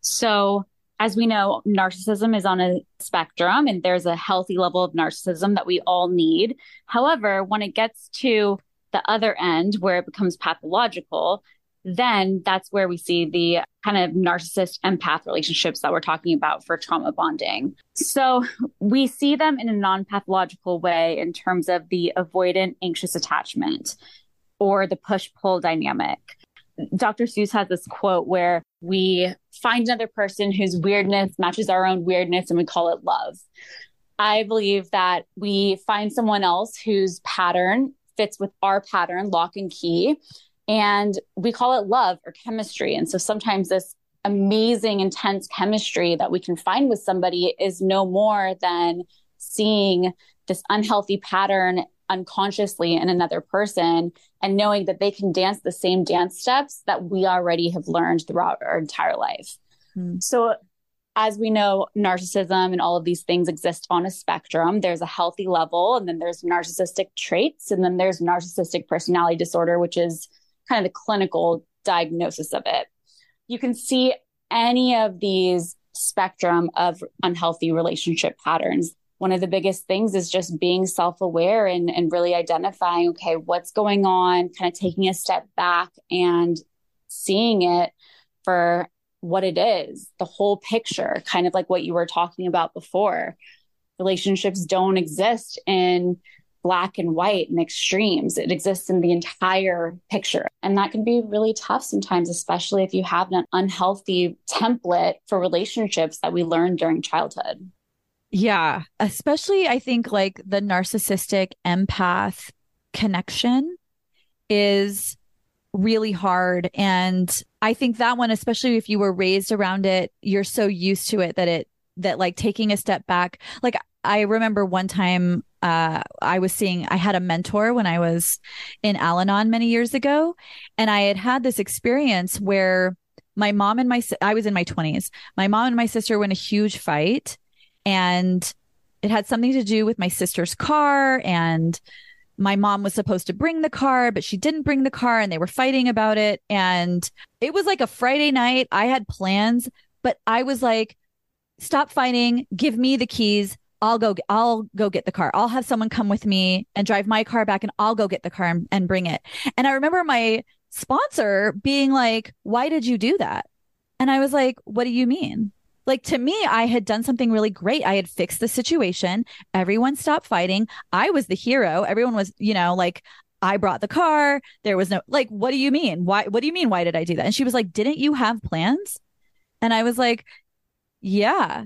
So, as we know, narcissism is on a spectrum, and there's a healthy level of narcissism that we all need. However, when it gets to the other end where it becomes pathological, then that's where we see the kind of narcissist empath relationships that we're talking about for trauma bonding. So we see them in a non pathological way in terms of the avoidant anxious attachment or the push pull dynamic. Dr. Seuss has this quote where we find another person whose weirdness matches our own weirdness and we call it love. I believe that we find someone else whose pattern fits with our pattern, lock and key, and we call it love or chemistry. And so sometimes this amazing, intense chemistry that we can find with somebody is no more than seeing this unhealthy pattern unconsciously in another person and knowing that they can dance the same dance steps that we already have learned throughout our entire life. Mm. So, as we know, narcissism and all of these things exist on a spectrum. There's a healthy level, and then there's narcissistic traits, and then there's narcissistic personality disorder, which is kind of the clinical diagnosis of it. You can see any of these spectrum of unhealthy relationship patterns. One of the biggest things is just being self aware and, and really identifying, okay, what's going on, kind of taking a step back and seeing it for what it is, the whole picture, kind of like what you were talking about before. Relationships don't exist in black and white and extremes. It exists in the entire picture. And that can be really tough sometimes, especially if you have an unhealthy template for relationships that we learned during childhood. Yeah, especially I think like the narcissistic empath connection is really hard and I think that one especially if you were raised around it, you're so used to it that it that like taking a step back. Like I remember one time uh, I was seeing, I had a mentor when I was in Al Anon many years ago. And I had had this experience where my mom and my, I was in my 20s. My mom and my sister were in a huge fight. And it had something to do with my sister's car. And my mom was supposed to bring the car, but she didn't bring the car. And they were fighting about it. And it was like a Friday night. I had plans, but I was like, stop fighting, give me the keys. I'll go I'll go get the car. I'll have someone come with me and drive my car back and I'll go get the car and, and bring it. And I remember my sponsor being like, "Why did you do that?" And I was like, "What do you mean?" Like to me, I had done something really great. I had fixed the situation. Everyone stopped fighting. I was the hero. Everyone was, you know, like I brought the car. There was no like, what do you mean? Why what do you mean why did I do that? And she was like, "Didn't you have plans?" And I was like, "Yeah."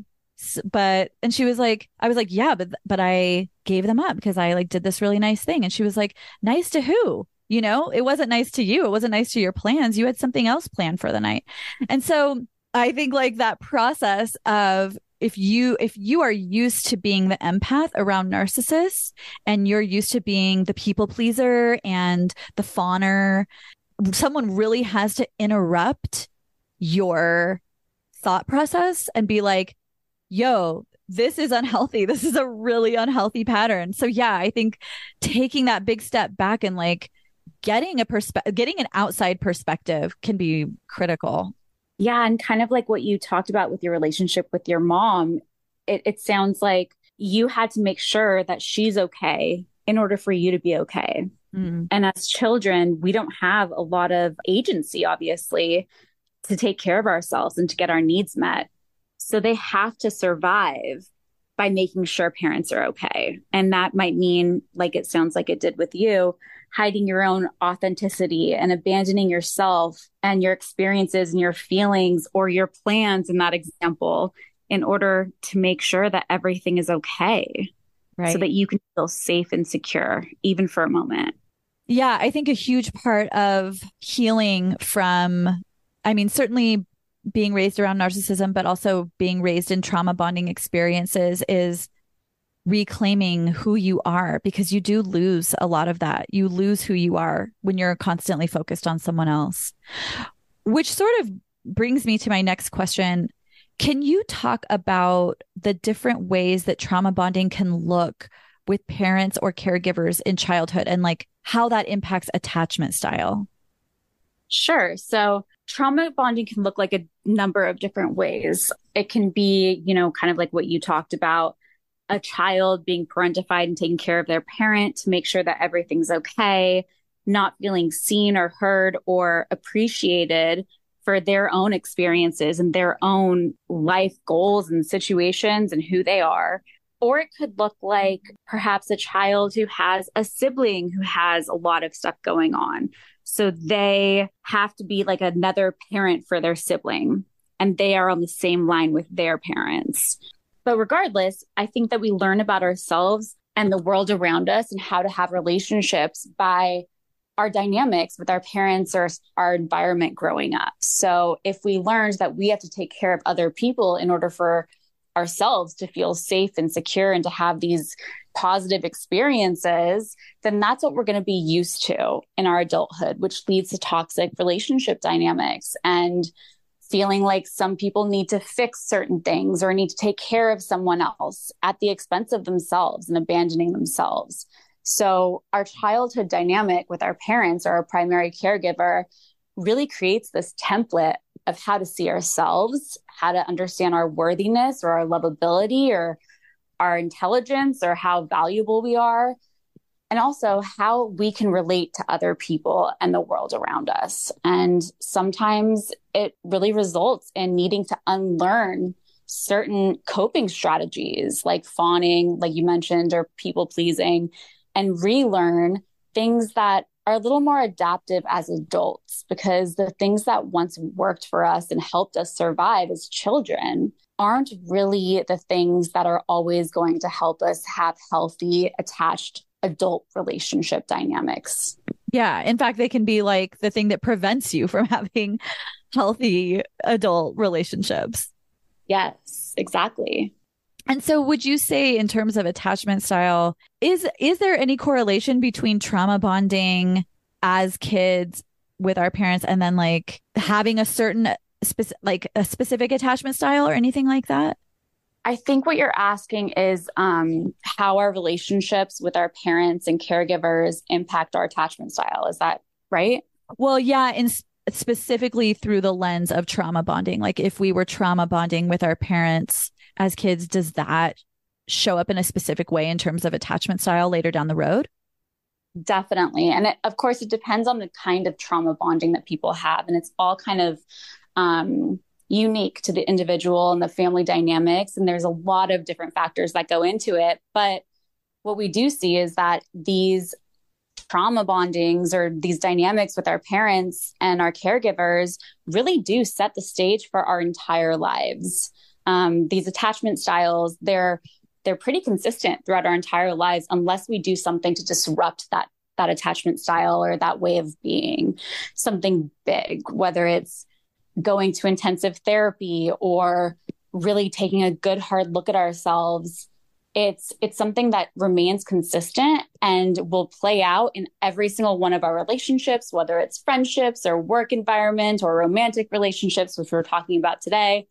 but and she was like i was like yeah but but i gave them up because i like did this really nice thing and she was like nice to who you know it wasn't nice to you it wasn't nice to your plans you had something else planned for the night and so i think like that process of if you if you are used to being the empath around narcissists and you're used to being the people pleaser and the fawner someone really has to interrupt your thought process and be like yo, this is unhealthy. This is a really unhealthy pattern. So yeah, I think taking that big step back and like getting a perspective, getting an outside perspective can be critical. Yeah. And kind of like what you talked about with your relationship with your mom, it, it sounds like you had to make sure that she's okay in order for you to be okay. Mm. And as children, we don't have a lot of agency, obviously, to take care of ourselves and to get our needs met. So they have to survive by making sure parents are okay. And that might mean, like it sounds like it did with you, hiding your own authenticity and abandoning yourself and your experiences and your feelings or your plans in that example in order to make sure that everything is okay. Right. So that you can feel safe and secure, even for a moment. Yeah, I think a huge part of healing from, I mean, certainly being raised around narcissism, but also being raised in trauma bonding experiences is reclaiming who you are because you do lose a lot of that. You lose who you are when you're constantly focused on someone else, which sort of brings me to my next question. Can you talk about the different ways that trauma bonding can look with parents or caregivers in childhood and like how that impacts attachment style? Sure. So trauma bonding can look like a number of different ways. It can be, you know, kind of like what you talked about a child being parentified and taking care of their parent to make sure that everything's okay, not feeling seen or heard or appreciated for their own experiences and their own life goals and situations and who they are. Or it could look like perhaps a child who has a sibling who has a lot of stuff going on. So they have to be like another parent for their sibling and they are on the same line with their parents. But regardless, I think that we learn about ourselves and the world around us and how to have relationships by our dynamics with our parents or our environment growing up. So if we learned that we have to take care of other people in order for ourselves to feel safe and secure and to have these positive experiences, then that's what we're going to be used to in our adulthood, which leads to toxic relationship dynamics and feeling like some people need to fix certain things or need to take care of someone else at the expense of themselves and abandoning themselves. So, our childhood dynamic with our parents or our primary caregiver really creates this template of how to see ourselves, how to understand our worthiness or our lovability or our intelligence or how valuable we are, and also how we can relate to other people and the world around us. And sometimes it really results in needing to unlearn certain coping strategies like fawning, like you mentioned, or people pleasing, and relearn things that are a little more adaptive as adults because the things that once worked for us and helped us survive as children aren't really the things that are always going to help us have healthy, attached adult relationship dynamics. Yeah. In fact, they can be like the thing that prevents you from having healthy adult relationships. Yes, exactly. And so would you say in terms of attachment style is is there any correlation between trauma bonding as kids with our parents and then like having a certain specific like a specific attachment style or anything like that? I think what you're asking is um, how our relationships with our parents and caregivers impact our attachment style. Is that right? Well, yeah, and specifically through the lens of trauma bonding. Like if we were trauma bonding with our parents as kids, does that show up in a specific way in terms of attachment style later down the road? Definitely. And it, of course, it depends on the kind of trauma bonding that people have. And it's all kind of um, unique to the individual and the family dynamics. And there's a lot of different factors that go into it. But what we do see is that these trauma bondings or these dynamics with our parents and our caregivers really do set the stage for our entire lives. Um, these attachment styles, they're they're pretty consistent throughout our entire lives unless we do something to disrupt that that attachment style or that way of being something big whether it's going to intensive therapy or really taking a good hard look at ourselves it's it's something that remains consistent and will play out in every single one of our relationships whether it's friendships or work environment or romantic relationships which we're talking about today.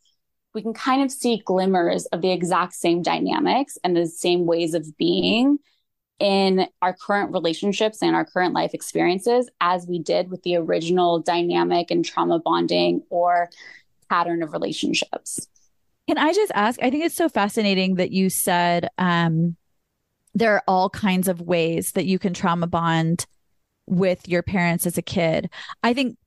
We can kind of see glimmers of the exact same dynamics and the same ways of being in our current relationships and our current life experiences as we did with the original dynamic and trauma bonding or pattern of relationships. Can I just ask? I think it's so fascinating that you said um, there are all kinds of ways that you can trauma bond with your parents as a kid. I think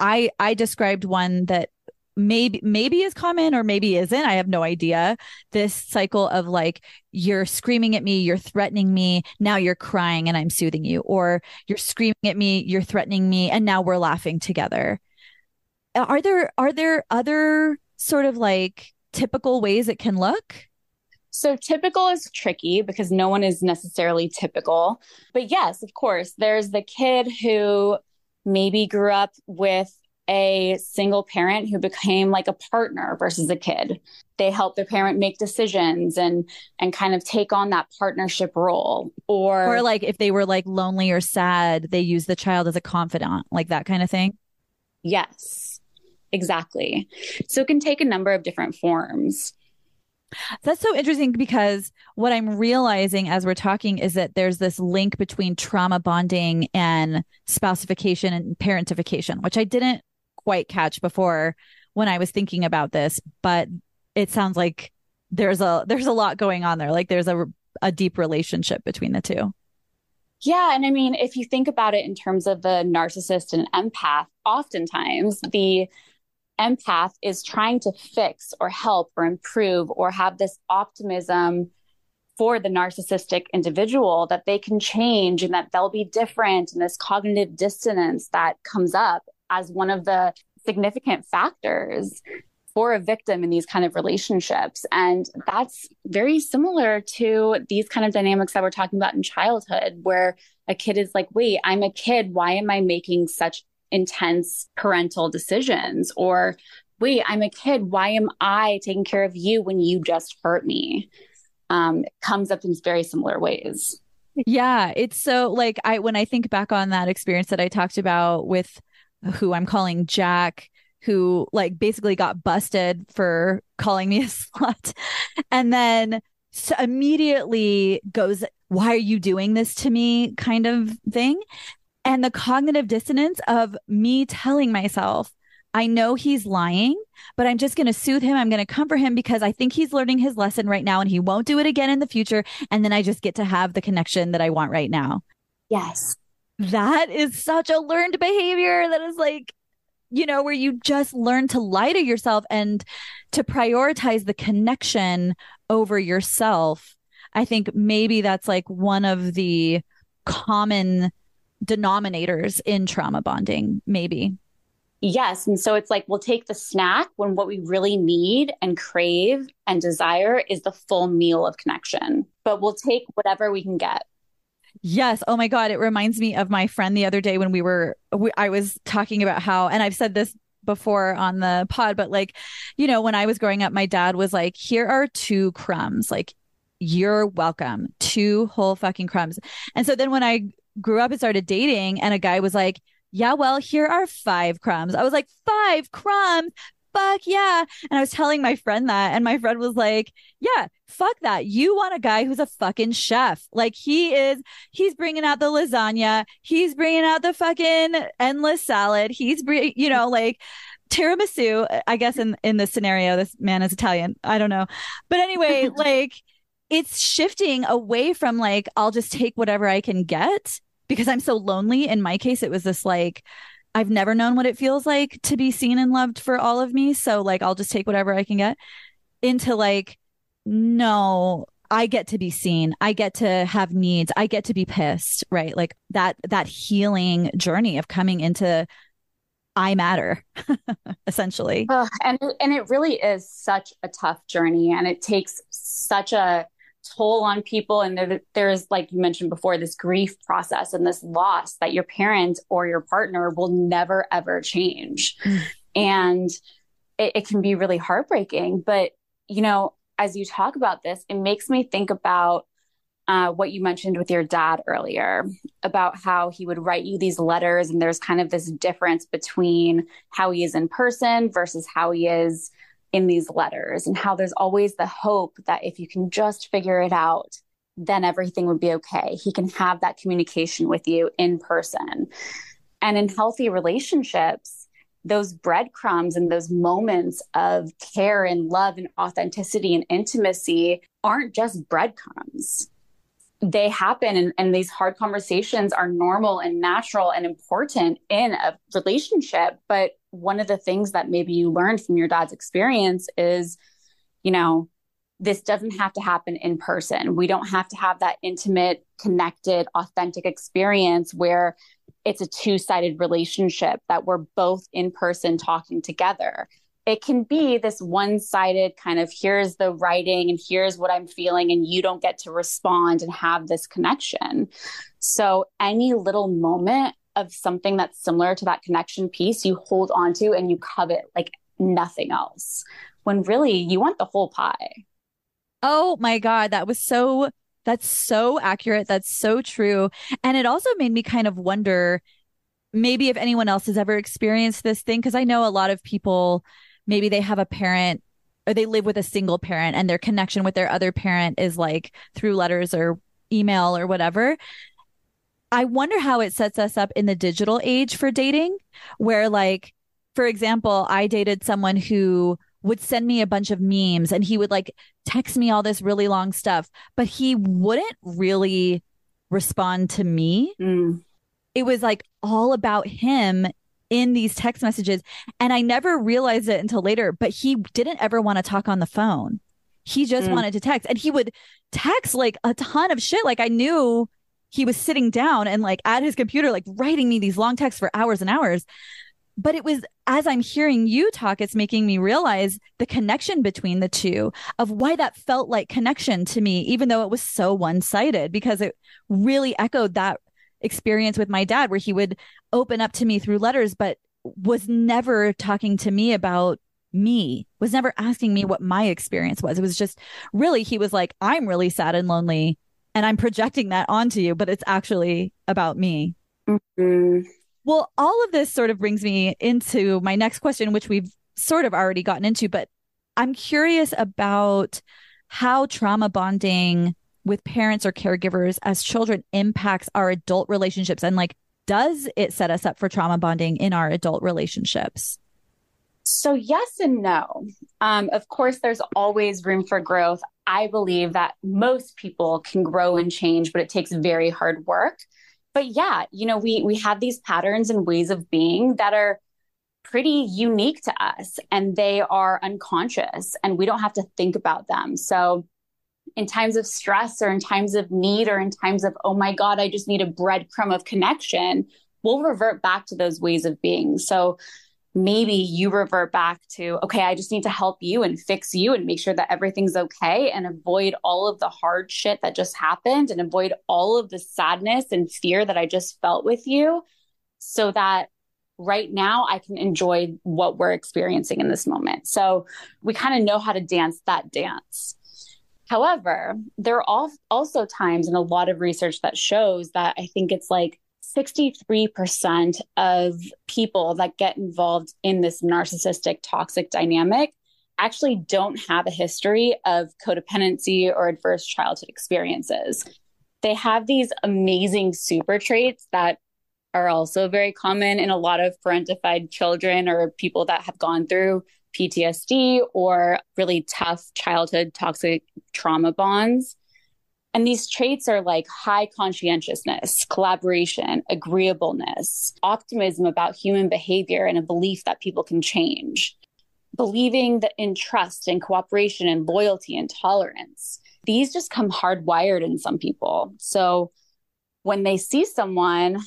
I I described one that maybe maybe is common or maybe isn't i have no idea. This cycle of like you're screaming at me you're threatening me now you're crying and i'm soothing you or you're screaming at me you're threatening me and now we're laughing together. Are there are there other sort of like typical ways it can look? So typical is tricky because no one is necessarily typical. But yes, of course, there's the kid who maybe grew up with a single parent who became like a partner versus a kid. They help their parent make decisions and and kind of take on that partnership role. Or or like if they were like lonely or sad, they use the child as a confidant, like that kind of thing. Yes. Exactly. So it can take a number of different forms. That's so interesting because what I'm realizing as we're talking is that there's this link between trauma bonding and spousification and parentification, which I didn't quite catch before when I was thinking about this, but it sounds like there's a there's a lot going on there. Like there's a a deep relationship between the two. Yeah, and I mean if you think about it in terms of the narcissist and empath, oftentimes the empath is trying to fix or help or improve or have this optimism for the narcissistic individual that they can change and that they'll be different and this cognitive dissonance that comes up as one of the significant factors for a victim in these kind of relationships. And that's very similar to these kind of dynamics that we're talking about in childhood, where a kid is like, wait, I'm a kid. Why am I making such intense parental decisions or wait i'm a kid why am i taking care of you when you just hurt me um, it comes up in very similar ways yeah it's so like i when i think back on that experience that i talked about with who i'm calling jack who like basically got busted for calling me a slut and then so immediately goes why are you doing this to me kind of thing and the cognitive dissonance of me telling myself, I know he's lying, but I'm just going to soothe him. I'm going to comfort him because I think he's learning his lesson right now and he won't do it again in the future. And then I just get to have the connection that I want right now. Yes. That is such a learned behavior that is like, you know, where you just learn to lie to yourself and to prioritize the connection over yourself. I think maybe that's like one of the common denominators in trauma bonding, maybe. Yes. And so it's like we'll take the snack when what we really need and crave and desire is the full meal of connection, but we'll take whatever we can get. Yes. Oh my God. It reminds me of my friend the other day when we were, we, I was talking about how, and I've said this before on the pod, but like, you know, when I was growing up, my dad was like, here are two crumbs. Like, you're welcome. Two whole fucking crumbs. And so then when I grew up and started dating, and a guy was like, Yeah, well, here are five crumbs. I was like, Five crumbs? Fuck yeah. And I was telling my friend that, and my friend was like, Yeah, fuck that. You want a guy who's a fucking chef. Like he is, he's bringing out the lasagna, he's bringing out the fucking endless salad. He's, you know, like, tiramisu i guess in in this scenario this man is italian i don't know but anyway like it's shifting away from like i'll just take whatever i can get because I'm so lonely. In my case, it was this like, I've never known what it feels like to be seen and loved for all of me. So, like, I'll just take whatever I can get into like, no, I get to be seen. I get to have needs. I get to be pissed, right? Like that, that healing journey of coming into I matter, essentially. Uh, and, and it really is such a tough journey and it takes such a toll on people. And there, there's like you mentioned before this grief process and this loss that your parent or your partner will never ever change. Mm. and it, it can be really heartbreaking. But you know as you talk about this it makes me think about uh, what you mentioned with your dad earlier about how he would write you these letters. And there's kind of this difference between how he is in person versus how he is in these letters and how there's always the hope that if you can just figure it out, then everything would be okay. He can have that communication with you in person. And in healthy relationships, those breadcrumbs and those moments of care and love and authenticity and intimacy aren't just breadcrumbs. they happen and, and these hard conversations are normal and natural and important in a relationship. But one of the things that maybe you learned from your dad's experience is, you know, this doesn't have to happen in person. We don't have to have that intimate, connected, authentic experience where it's a two sided relationship that we're both in person talking together. It can be this one sided kind of here's the writing and here's what I'm feeling, and you don't get to respond and have this connection. So, any little moment of something that's similar to that connection piece, you hold on to and you covet like nothing else. When really you want the whole pie. Oh my God. That was so, that's so accurate. That's so true. And it also made me kind of wonder maybe if anyone else has ever experienced this thing. Cause I know a lot of people, maybe they have a parent or they live with a single parent and their connection with their other parent is like through letters or email or whatever. I wonder how it sets us up in the digital age for dating, where, like, for example, I dated someone who would send me a bunch of memes and he would like text me all this really long stuff, but he wouldn't really respond to me. Mm. It was like all about him in these text messages. And I never realized it until later, but he didn't ever want to talk on the phone. He just mm. wanted to text and he would text like a ton of shit. Like I knew he was sitting down and like at his computer, like writing me these long texts for hours and hours. But it was as I'm hearing you talk, it's making me realize the connection between the two of why that felt like connection to me, even though it was so one sided, because it really echoed that experience with my dad, where he would open up to me through letters, but was never talking to me about me, was never asking me what my experience was. It was just really, he was like, I'm really sad and lonely and I'm projecting that onto you, but it's actually about me. Mm-hmm. Well, all of this sort of brings me into my next question, which we've sort of already gotten into, but I'm curious about how trauma bonding with parents or caregivers as children impacts our adult relationships and like does it set us up for trauma bonding in our adult relationships? So, yes and no. Um, of course, there's always room for growth. I believe that most people can grow and change, but it takes very hard work. But yeah, you know, we we have these patterns and ways of being that are pretty unique to us and they are unconscious and we don't have to think about them. So in times of stress or in times of need or in times of, oh my God, I just need a breadcrumb of connection, we'll revert back to those ways of being. So maybe you revert back to, okay, I just need to help you and fix you and make sure that everything's okay and avoid all of the hard shit that just happened and avoid all of the sadness and fear that I just felt with you so that right now I can enjoy what we're experiencing in this moment. So we kind of know how to dance that dance. However, there are also times and a lot of research that shows that I think it's like 63% of people that get involved in this narcissistic toxic dynamic actually don't have a history of codependency or adverse childhood experiences. They have these amazing super traits that are also very common in a lot of parentified children or people that have gone through PTSD or really tough childhood toxic trauma bonds. And these traits are like high conscientiousness, collaboration, agreeableness, optimism about human behavior, and a belief that people can change. Believing that in trust and cooperation and loyalty and tolerance. These just come hardwired in some people. So when they see someone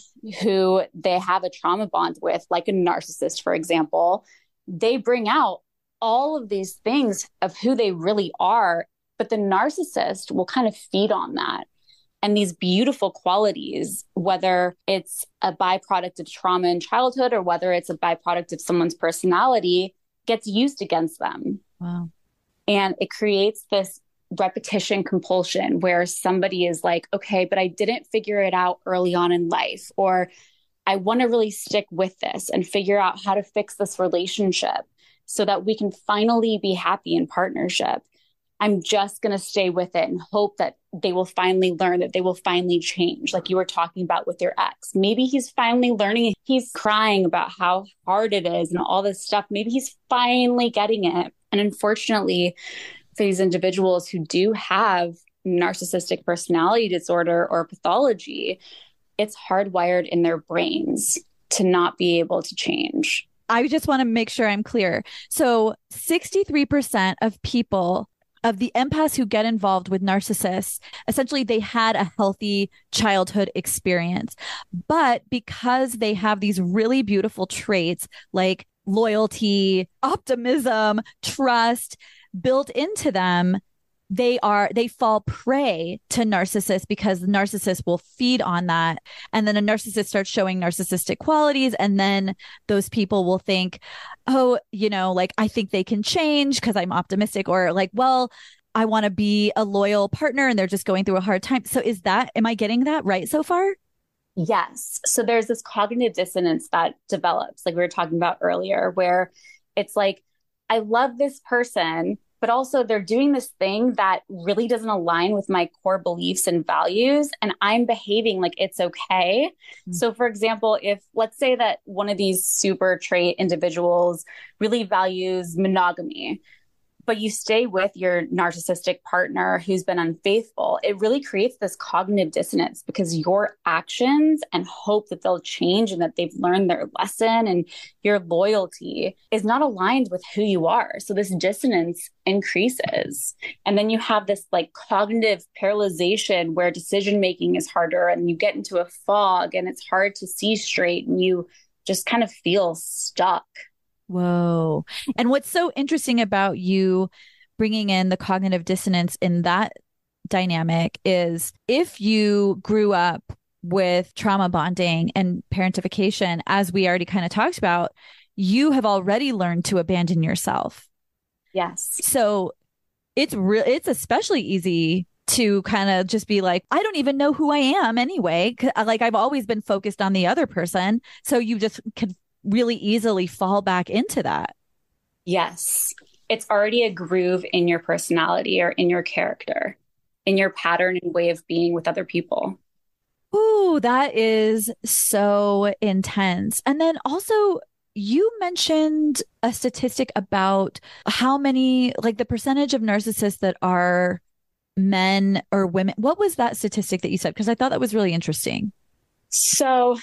who they have a trauma bond with, like a narcissist, for example, they bring out all of these things of who they really are but the narcissist will kind of feed on that. And these beautiful qualities, whether it's a byproduct of trauma in childhood or whether it's a byproduct of someone's personality, gets used against them. Wow. And it creates this repetition compulsion where somebody is like, okay, but I didn't figure it out early on in life, or I want to really stick with this and figure out how to fix this relationship so that we can finally be happy in partnership. I'm just going to stay with it and hope that they will finally learn that they will finally change, like you were talking about with your ex. Maybe he's finally learning. He's crying about how hard it is and all this stuff. Maybe he's finally getting it. And unfortunately, for these individuals who do have narcissistic personality disorder or pathology, it's hardwired in their brains to not be able to change. I just want to make sure I'm clear. So, 63% of people of the empaths who get involved with narcissists, essentially they had a healthy childhood experience. But because they have these really beautiful traits like loyalty, optimism, trust built into them, they are they fall prey to narcissists because the narcissist will feed on that. And then a narcissist starts showing narcissistic qualities. And then those people will think oh you know like i think they can change because i'm optimistic or like well i want to be a loyal partner and they're just going through a hard time. So is that am i getting that right so far? Yes. So there's this cognitive dissonance that develops like we were talking about earlier where it's like i love this person but also they're doing this thing that really doesn't align with my core beliefs and values and i'm behaving like it's okay mm-hmm. so for example if let's say that one of these super trait individuals really values monogamy but you stay with your narcissistic partner who's been unfaithful, it really creates this cognitive dissonance because your actions and hope that they'll change and that they've learned their lesson and your loyalty is not aligned with who you are. So this dissonance increases. And then you have this like cognitive paralyzation where decision making is harder and you get into a fog and it's hard to see straight and you just kind of feel stuck. Whoa. And what's so interesting about you bringing in the cognitive dissonance in that dynamic is if you grew up with trauma bonding and parentification, as we already kind of talked about, you have already learned to abandon yourself. Yes. So it's real, it's especially easy to kind of just be like, I don't even know who I am anyway. Uh, like I've always been focused on the other person. So you just can really easily fall back into that. Yes. It's already a groove in your personality or in your character, in your pattern and way of being with other people. Ooh, that is so intense. And then also, you mentioned a statistic about how many, like the percentage of narcissists that are men or women. What was that statistic that you said? Because I thought that was really interesting. So,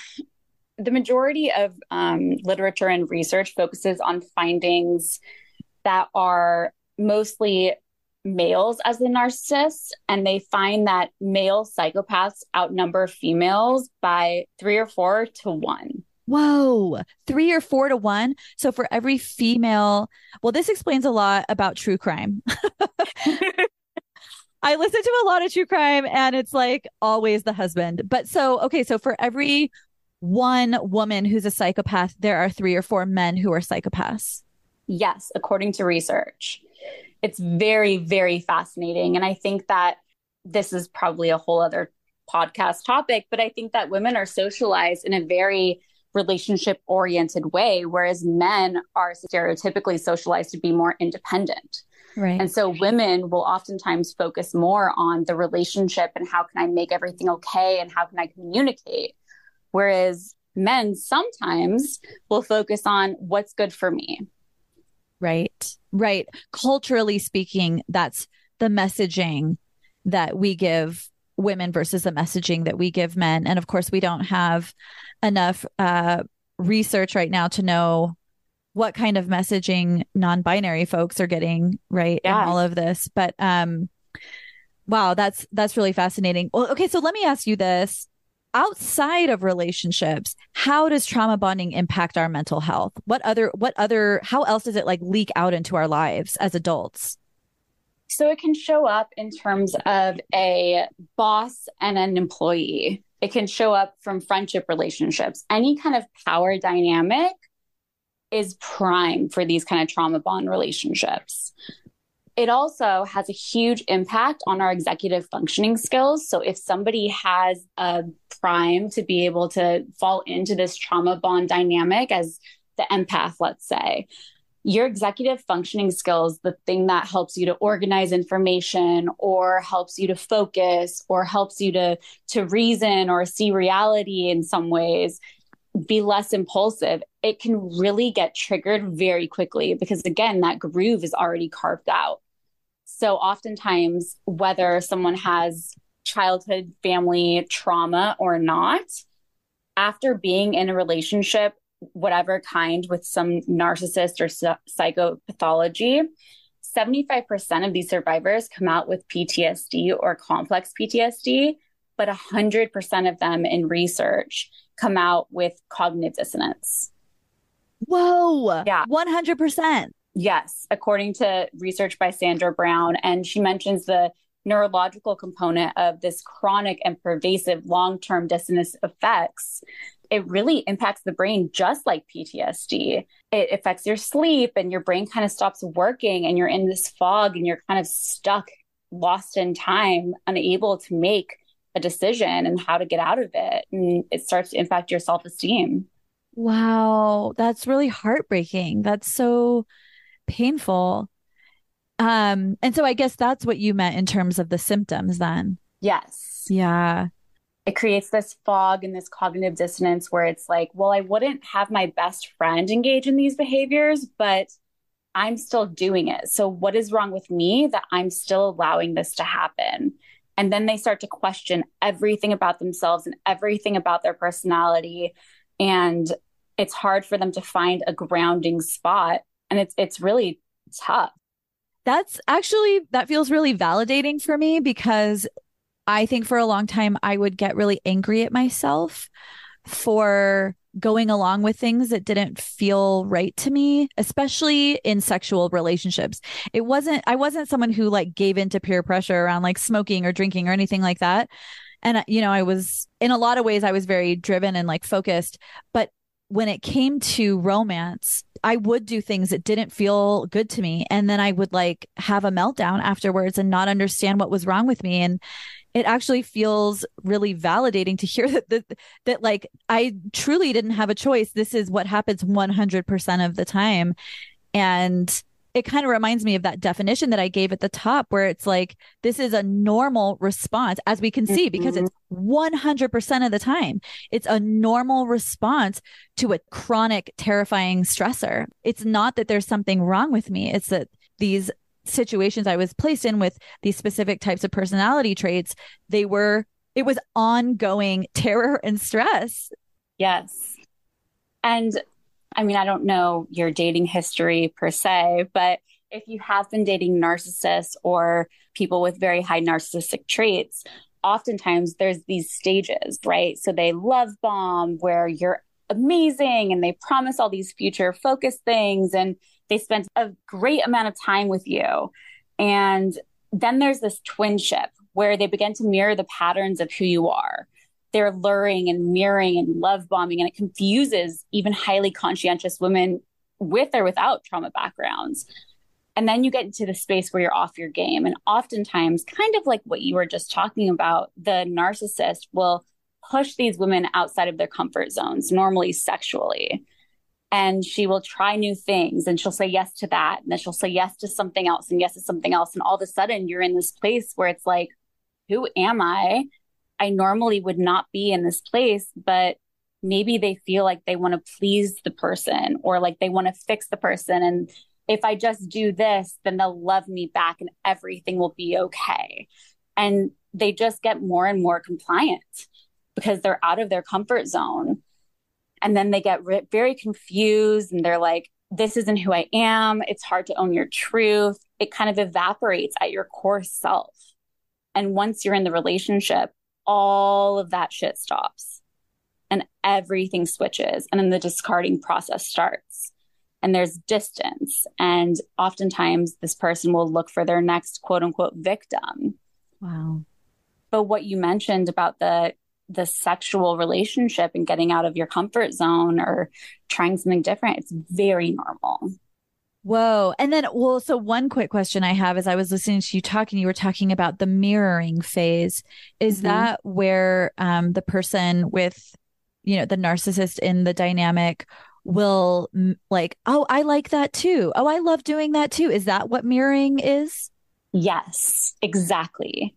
the majority of um, literature and research focuses on findings that are mostly males as the narcissist, and they find that male psychopaths outnumber females by three or four to one. Whoa, three or four to one. So for every female, well, this explains a lot about true crime. I listen to a lot of true crime and it's like always the husband. But so, okay, so for every one woman who's a psychopath, there are three or four men who are psychopaths. Yes, according to research. It's very, very fascinating. And I think that this is probably a whole other podcast topic, but I think that women are socialized in a very relationship oriented way, whereas men are stereotypically socialized to be more independent. Right. And so women will oftentimes focus more on the relationship and how can I make everything okay and how can I communicate Whereas men sometimes will focus on what's good for me. Right. Right. Culturally speaking, that's the messaging that we give women versus the messaging that we give men. And of course, we don't have enough uh, research right now to know what kind of messaging non-binary folks are getting right yeah. in all of this. But um, wow, that's that's really fascinating. Well, okay, so let me ask you this: outside of relationships how does trauma bonding impact our mental health? What other what other how else does it like leak out into our lives as adults? So it can show up in terms of a boss and an employee. It can show up from friendship relationships. Any kind of power dynamic is prime for these kind of trauma bond relationships it also has a huge impact on our executive functioning skills. So, if somebody has a prime to be able to fall into this trauma bond dynamic as the empath, let's say, your executive functioning skills, the thing that helps you to organize information or helps you to focus or helps you to, to reason or see reality in some ways, be less impulsive, it can really get triggered very quickly because, again, that groove is already carved out. So, oftentimes, whether someone has childhood family trauma or not, after being in a relationship, whatever kind, with some narcissist or psychopathology, 75% of these survivors come out with PTSD or complex PTSD, but 100% of them in research come out with cognitive dissonance. Whoa. Yeah. 100%. Yes, according to research by Sandra Brown. And she mentions the neurological component of this chronic and pervasive long term dissonance effects. It really impacts the brain just like PTSD. It affects your sleep and your brain kind of stops working and you're in this fog and you're kind of stuck, lost in time, unable to make a decision and how to get out of it. And it starts to impact your self esteem. Wow, that's really heartbreaking. That's so painful. Um, and so I guess that's what you meant in terms of the symptoms then. Yes. Yeah. It creates this fog and this cognitive dissonance where it's like, well, I wouldn't have my best friend engage in these behaviors, but I'm still doing it. So what is wrong with me that I'm still allowing this to happen? And then they start to question everything about themselves and everything about their personality. And it's hard for them to find a grounding spot and it's it's really tough. That's actually that feels really validating for me because i think for a long time i would get really angry at myself for going along with things that didn't feel right to me especially in sexual relationships. It wasn't i wasn't someone who like gave into peer pressure around like smoking or drinking or anything like that. And you know i was in a lot of ways i was very driven and like focused but when it came to romance, I would do things that didn't feel good to me. And then I would like have a meltdown afterwards and not understand what was wrong with me. And it actually feels really validating to hear that, that, that like I truly didn't have a choice. This is what happens 100% of the time. And it kind of reminds me of that definition that I gave at the top, where it's like, this is a normal response, as we can see, mm-hmm. because it's 100% of the time. It's a normal response to a chronic, terrifying stressor. It's not that there's something wrong with me, it's that these situations I was placed in with these specific types of personality traits, they were, it was ongoing terror and stress. Yes. And I mean, I don't know your dating history per se, but if you have been dating narcissists or people with very high narcissistic traits, oftentimes there's these stages, right? So they love bomb where you're amazing and they promise all these future focused things and they spend a great amount of time with you. And then there's this twinship where they begin to mirror the patterns of who you are they're luring and mirroring and love bombing, and it confuses even highly conscientious women with or without trauma backgrounds. And then you get into the space where you're off your game. And oftentimes, kind of like what you were just talking about, the narcissist will push these women outside of their comfort zones, normally sexually. And she will try new things and she'll say yes to that. And then she'll say yes to something else and yes to something else. And all of a sudden, you're in this place where it's like, who am I? I normally would not be in this place, but maybe they feel like they want to please the person or like they want to fix the person. And if I just do this, then they'll love me back and everything will be okay. And they just get more and more compliant because they're out of their comfort zone. And then they get re- very confused and they're like, this isn't who I am. It's hard to own your truth. It kind of evaporates at your core self. And once you're in the relationship, all of that shit stops and everything switches. And then the discarding process starts. And there's distance. And oftentimes, this person will look for their next quote unquote victim. Wow. But what you mentioned about the the sexual relationship and getting out of your comfort zone or trying something different, it's very normal. Whoa. And then, well, so one quick question I have is I was listening to you talking, you were talking about the mirroring phase. Is mm-hmm. that where um, the person with, you know, the narcissist in the dynamic will like, oh, I like that too. Oh, I love doing that too. Is that what mirroring is? Yes, exactly.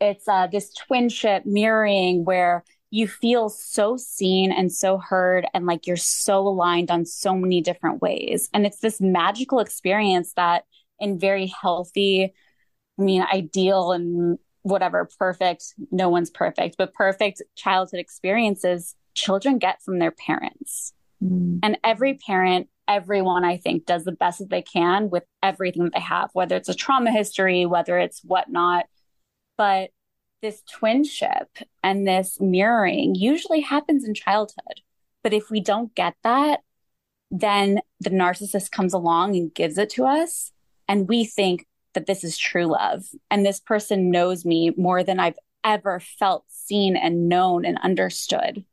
It's uh, this twinship mirroring where you feel so seen and so heard and like you're so aligned on so many different ways. And it's this magical experience that in very healthy I mean, ideal and whatever perfect, no one's perfect, but perfect childhood experiences children get from their parents. Mm. And every parent, everyone, I think, does the best that they can with everything that they have, whether it's a trauma history, whether it's whatnot. But this twinship and this mirroring usually happens in childhood. But if we don't get that, then the narcissist comes along and gives it to us. And we think that this is true love. And this person knows me more than I've ever felt seen and known and understood.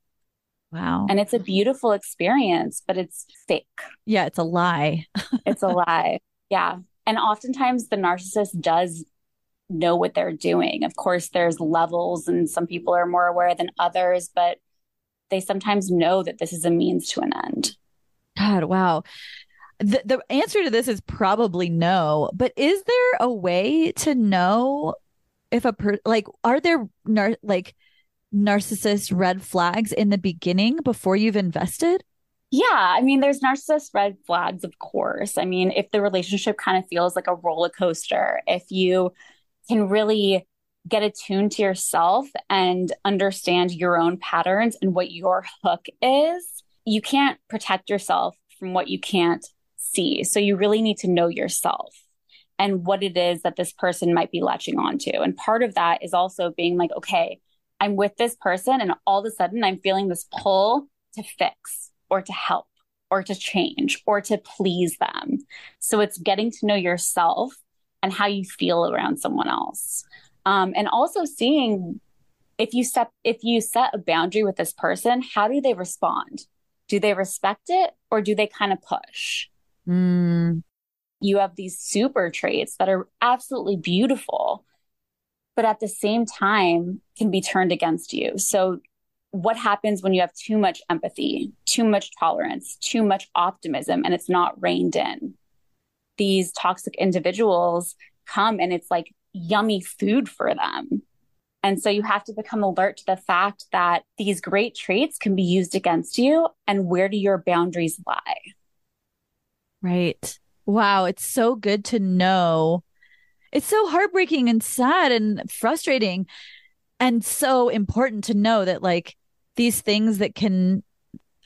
Wow. And it's a beautiful experience, but it's fake. Yeah, it's a lie. it's a lie. Yeah. And oftentimes the narcissist does know what they're doing. Of course, there's levels, and some people are more aware than others, but they sometimes know that this is a means to an end. God, wow. The, the answer to this is probably no, but is there a way to know if a per like are there nar- like narcissist red flags in the beginning before you've invested? Yeah, I mean, there's narcissist red flags, of course. I mean, if the relationship kind of feels like a roller coaster, if you can really get attuned to yourself and understand your own patterns and what your hook is, you can't protect yourself from what you can't see. So you really need to know yourself and what it is that this person might be latching onto. And part of that is also being like, okay, I'm with this person and all of a sudden I'm feeling this pull to fix or to help or to change or to please them. So it's getting to know yourself and how you feel around someone else. Um, and also seeing if you set if you set a boundary with this person, how do they respond? Do they respect it or do they kind of push? Mm. You have these super traits that are absolutely beautiful, but at the same time can be turned against you. So, what happens when you have too much empathy, too much tolerance, too much optimism, and it's not reined in? These toxic individuals come and it's like yummy food for them. And so you have to become alert to the fact that these great traits can be used against you. And where do your boundaries lie? Right. Wow. It's so good to know it's so heartbreaking and sad and frustrating and so important to know that like these things that can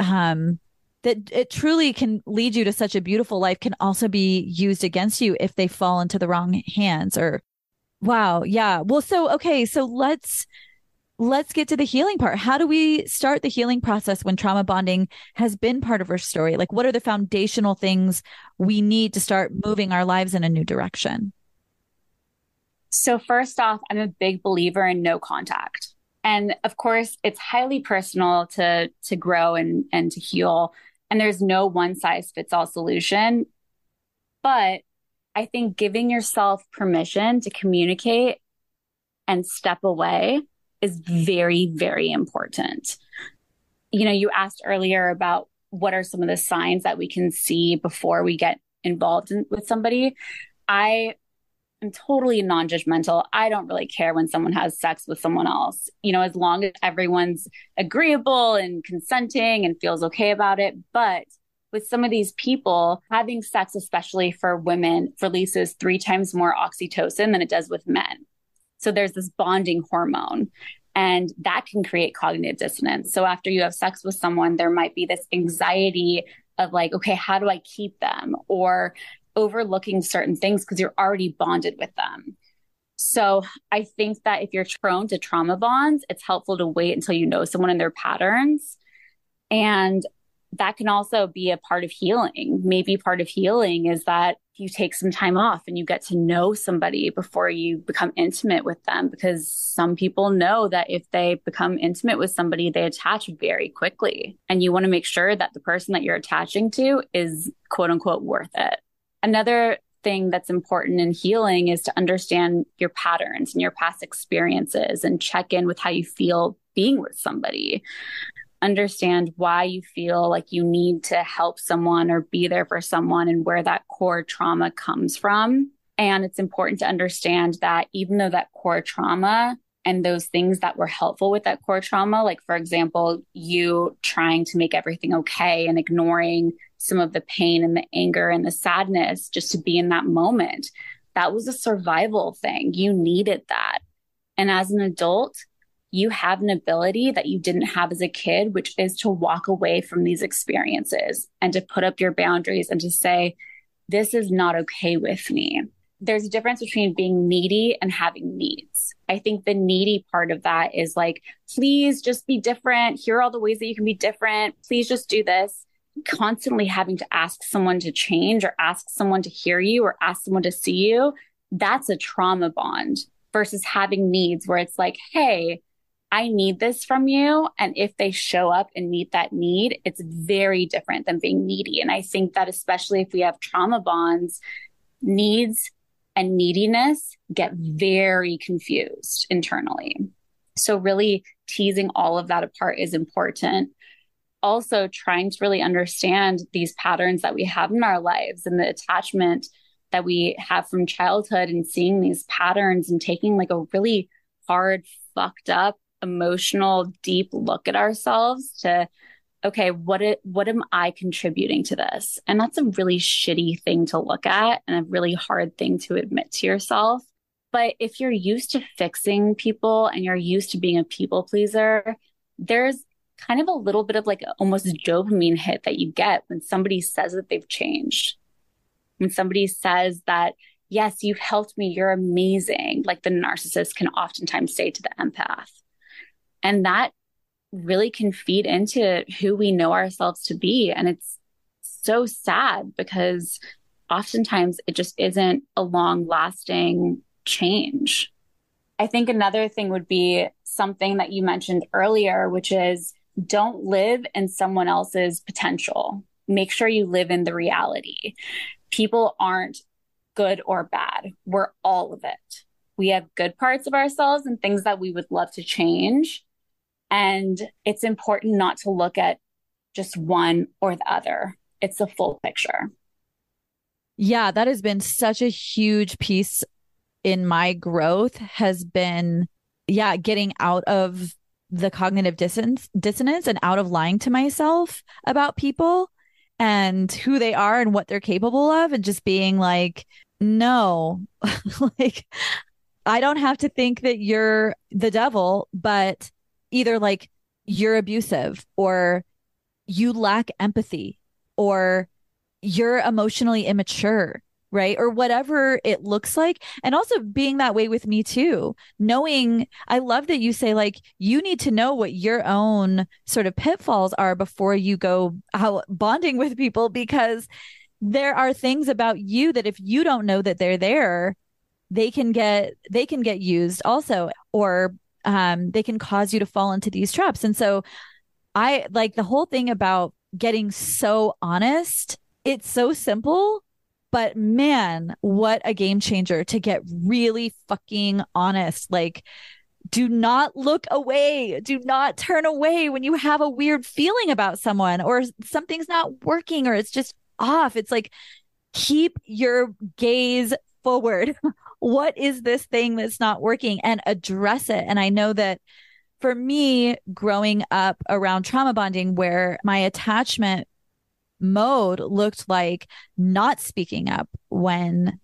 um that it truly can lead you to such a beautiful life can also be used against you if they fall into the wrong hands or wow yeah well so okay so let's let's get to the healing part how do we start the healing process when trauma bonding has been part of our story like what are the foundational things we need to start moving our lives in a new direction so, first off, I'm a big believer in no contact. And of course, it's highly personal to to grow and and to heal. And there's no one size fits all solution. But I think giving yourself permission to communicate and step away is very, very important. You know, you asked earlier about what are some of the signs that we can see before we get involved in, with somebody. I I'm totally non judgmental. I don't really care when someone has sex with someone else, you know, as long as everyone's agreeable and consenting and feels okay about it. But with some of these people, having sex, especially for women, releases three times more oxytocin than it does with men. So there's this bonding hormone. And that can create cognitive dissonance. So after you have sex with someone, there might be this anxiety of like, okay, how do I keep them? Or overlooking certain things because you're already bonded with them. So I think that if you're prone to trauma bonds, it's helpful to wait until you know someone and their patterns. And that can also be a part of healing. Maybe part of healing is that you take some time off and you get to know somebody before you become intimate with them because some people know that if they become intimate with somebody, they attach very quickly. And you want to make sure that the person that you're attaching to is quote unquote worth it. Another thing that's important in healing is to understand your patterns and your past experiences and check in with how you feel being with somebody. Understand why you feel like you need to help someone or be there for someone and where that core trauma comes from. And it's important to understand that even though that core trauma and those things that were helpful with that core trauma, like for example, you trying to make everything okay and ignoring some of the pain and the anger and the sadness just to be in that moment. that was a survival thing. You needed that. And as an adult, you have an ability that you didn't have as a kid, which is to walk away from these experiences and to put up your boundaries and to say, this is not okay with me. There's a difference between being needy and having needs. I think the needy part of that is like, please just be different. Here are all the ways that you can be different. Please just do this. Constantly having to ask someone to change or ask someone to hear you or ask someone to see you, that's a trauma bond versus having needs where it's like, hey, I need this from you. And if they show up and meet that need, it's very different than being needy. And I think that especially if we have trauma bonds, needs and neediness get very confused internally. So, really teasing all of that apart is important. Also, trying to really understand these patterns that we have in our lives and the attachment that we have from childhood and seeing these patterns and taking like a really hard, fucked up, emotional, deep look at ourselves to okay, what it, what am I contributing to this? And that's a really shitty thing to look at and a really hard thing to admit to yourself. But if you're used to fixing people and you're used to being a people pleaser, there's kind of a little bit of like almost dopamine hit that you get when somebody says that they've changed. When somebody says that, yes, you've helped me, you're amazing, like the narcissist can oftentimes say to the empath. And that really can feed into who we know ourselves to be. And it's so sad because oftentimes it just isn't a long lasting change. I think another thing would be something that you mentioned earlier, which is don't live in someone else's potential. Make sure you live in the reality. People aren't good or bad. We're all of it. We have good parts of ourselves and things that we would love to change. And it's important not to look at just one or the other. It's a full picture. Yeah, that has been such a huge piece in my growth has been yeah, getting out of the cognitive dissonance dissonance and out of lying to myself about people and who they are and what they're capable of and just being like no like I don't have to think that you're the devil but either like you're abusive or you lack empathy or you're emotionally immature right? Or whatever it looks like. And also being that way with me too knowing i love that you say like you need to know what your own sort of pitfalls are before you go out bonding with people because there are things about you that if you don't know that they're there they can get they can get used also or um, they can cause you to fall into these traps. And so I like the whole thing about getting so honest. It's so simple, but man, what a game changer to get really fucking honest. Like, do not look away. Do not turn away when you have a weird feeling about someone or something's not working or it's just off. It's like keep your gaze forward what is this thing that's not working and address it. And I know that for me, growing up around trauma bonding, where my attachment mode looked like not speaking up when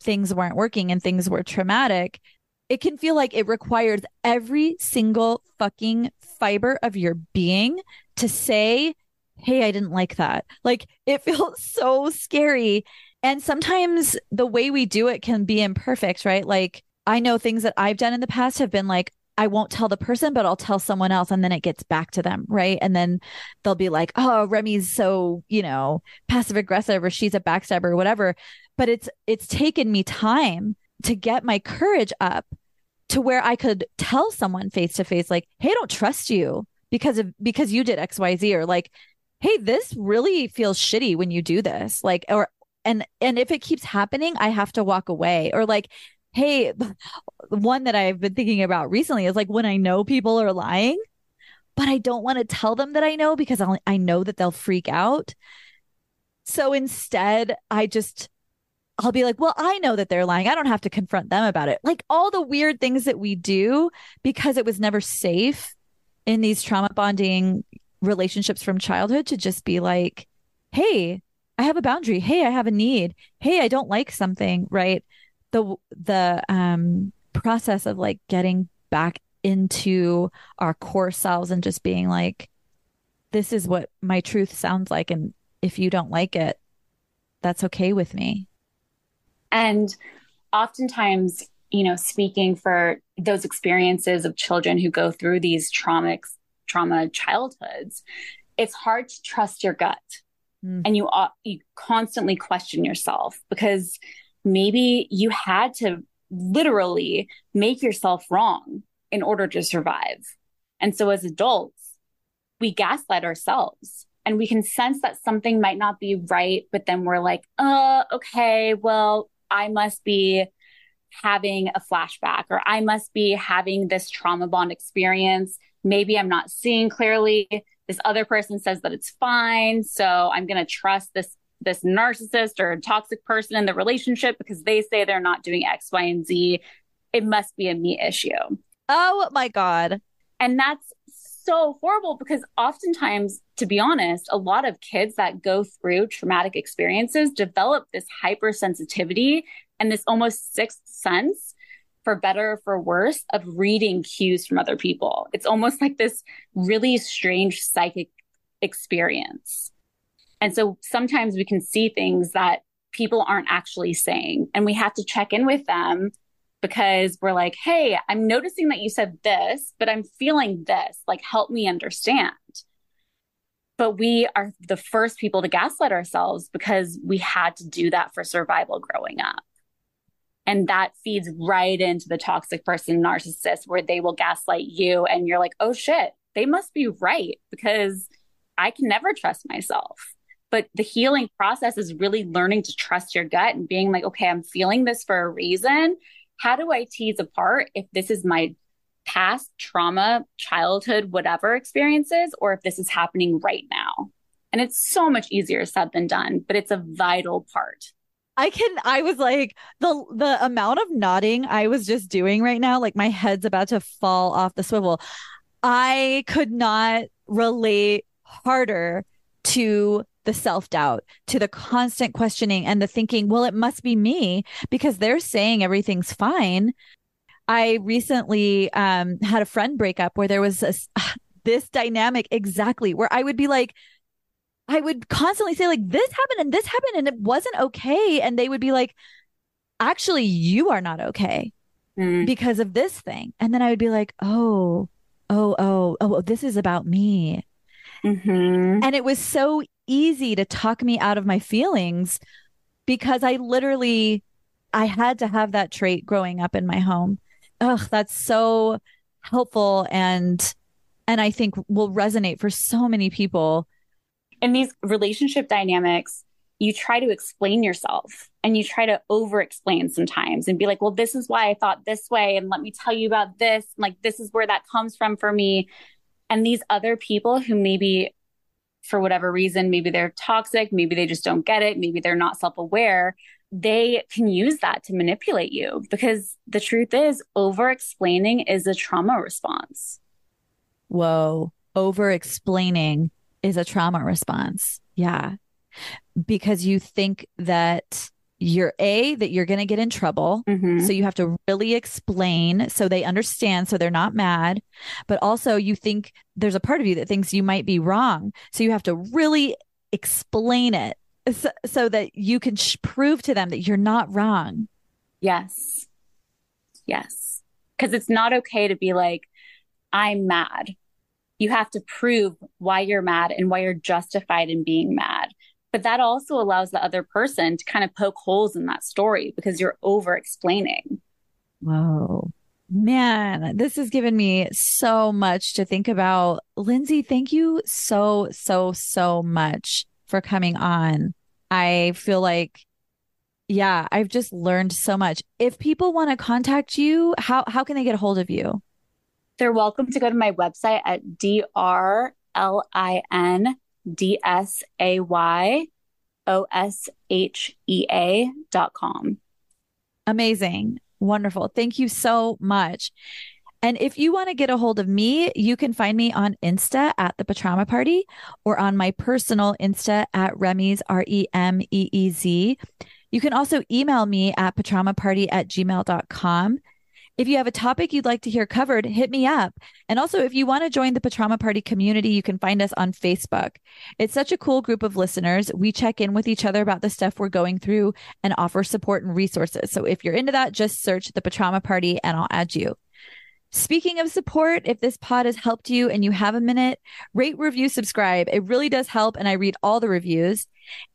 things weren't working and things were traumatic, it can feel like it requires every single fucking fiber of your being to say, Hey, I didn't like that. Like it feels so scary. And sometimes the way we do it can be imperfect, right? Like I know things that I've done in the past have been like, I won't tell the person, but I'll tell someone else and then it gets back to them. Right. And then they'll be like, oh, Remy's so, you know, passive aggressive or she's a backstabber or whatever. But it's, it's taken me time to get my courage up to where I could tell someone face to face, like, hey, I don't trust you because of, because you did XYZ or like, hey, this really feels shitty when you do this. Like, or and and if it keeps happening i have to walk away or like hey one that i've been thinking about recently is like when i know people are lying but i don't want to tell them that i know because I'll, i know that they'll freak out so instead i just I'll be like, well, I know that they're lying. I don't have to confront them about it. Like all the weird things that we do because it was never safe in these trauma bonding relationships from childhood to just be like, hey, I have a boundary. Hey, I have a need. Hey, I don't like something, right? the the um process of like getting back into our core selves and just being like this is what my truth sounds like and if you don't like it that's okay with me and oftentimes you know speaking for those experiences of children who go through these traumatic trauma childhoods it's hard to trust your gut mm. and you you constantly question yourself because maybe you had to literally make yourself wrong in order to survive. And so as adults, we gaslight ourselves and we can sense that something might not be right, but then we're like, uh, okay, well, I must be having a flashback or I must be having this trauma bond experience. Maybe I'm not seeing clearly. This other person says that it's fine. So I'm going to trust this this narcissist or toxic person in the relationship because they say they're not doing X, Y, and Z. It must be a me issue. Oh my God. And that's so horrible because oftentimes, to be honest, a lot of kids that go through traumatic experiences develop this hypersensitivity and this almost sixth sense for better or for worse of reading cues from other people. It's almost like this really strange psychic experience. And so sometimes we can see things that people aren't actually saying, and we have to check in with them because we're like, hey, I'm noticing that you said this, but I'm feeling this. Like, help me understand. But we are the first people to gaslight ourselves because we had to do that for survival growing up. And that feeds right into the toxic person narcissist where they will gaslight you. And you're like, oh shit, they must be right because I can never trust myself. But the healing process is really learning to trust your gut and being like, okay, I'm feeling this for a reason. How do I tease apart if this is my past trauma, childhood, whatever experiences, or if this is happening right now? And it's so much easier said than done, but it's a vital part. I can I was like the the amount of nodding I was just doing right now like my head's about to fall off the swivel. I could not relate harder to the self doubt, to the constant questioning and the thinking, well, it must be me because they're saying everything's fine. I recently um, had a friend break up where there was this dynamic exactly where I would be like, I would constantly say, like, this happened and this happened and it wasn't okay. And they would be like, actually, you are not okay mm. because of this thing. And then I would be like, oh, oh, oh, oh, this is about me. Mm-hmm. And it was so easy to talk me out of my feelings because I literally I had to have that trait growing up in my home. Ugh, that's so helpful and and I think will resonate for so many people. In these relationship dynamics, you try to explain yourself and you try to over explain sometimes and be like, well, this is why I thought this way. And let me tell you about this. Like, this is where that comes from for me. And these other people who maybe for whatever reason, maybe they're toxic, maybe they just don't get it, maybe they're not self aware, they can use that to manipulate you because the truth is, over explaining is a trauma response. Whoa, over explaining is a trauma response. Yeah. Because you think that you're a that you're going to get in trouble. Mm-hmm. so you have to really explain so they understand so they're not mad. But also you think there's a part of you that thinks you might be wrong. So you have to really explain it so, so that you can sh- prove to them that you're not wrong. Yes. Yes. Because it's not okay to be like i'm mad you have to prove why you're mad and why you're justified in being mad but that also allows the other person to kind of poke holes in that story because you're over explaining. Whoa. Man, this has given me so much to think about. Lindsay, thank you so, so, so much for coming on. I feel like, yeah, I've just learned so much. If people want to contact you, how, how can they get a hold of you? They're welcome to go to my website at drlin D S A Y O S H E A dot com. Amazing. Wonderful. Thank you so much. And if you want to get a hold of me, you can find me on Insta at the Patrauma Party or on my personal Insta at Remy's R E M E E Z. You can also email me at patraumaparty at gmail.com. If you have a topic you'd like to hear covered, hit me up. And also, if you want to join the Patrauma Party community, you can find us on Facebook. It's such a cool group of listeners. We check in with each other about the stuff we're going through and offer support and resources. So if you're into that, just search the Patrauma Party and I'll add you. Speaking of support, if this pod has helped you and you have a minute, rate, review, subscribe. It really does help, and I read all the reviews.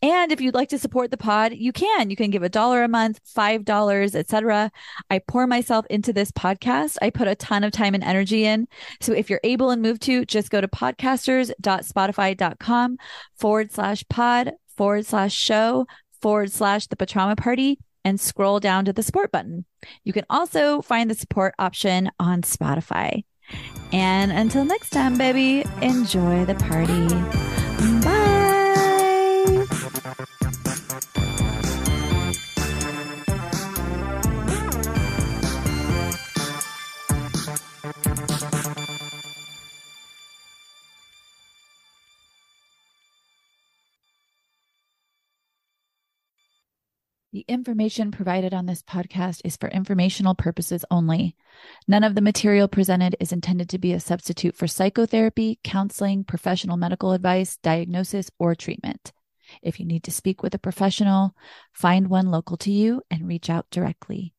And if you'd like to support the pod, you can. You can give a dollar a month, five dollars, etc. I pour myself into this podcast. I put a ton of time and energy in. So if you're able and moved to, just go to podcasters.spotify.com forward slash pod forward slash show forward slash the Patrauma Party and scroll down to the support button. You can also find the support option on Spotify. And until next time, baby, enjoy the party. Bye. The information provided on this podcast is for informational purposes only. None of the material presented is intended to be a substitute for psychotherapy, counseling, professional medical advice, diagnosis, or treatment. If you need to speak with a professional, find one local to you and reach out directly.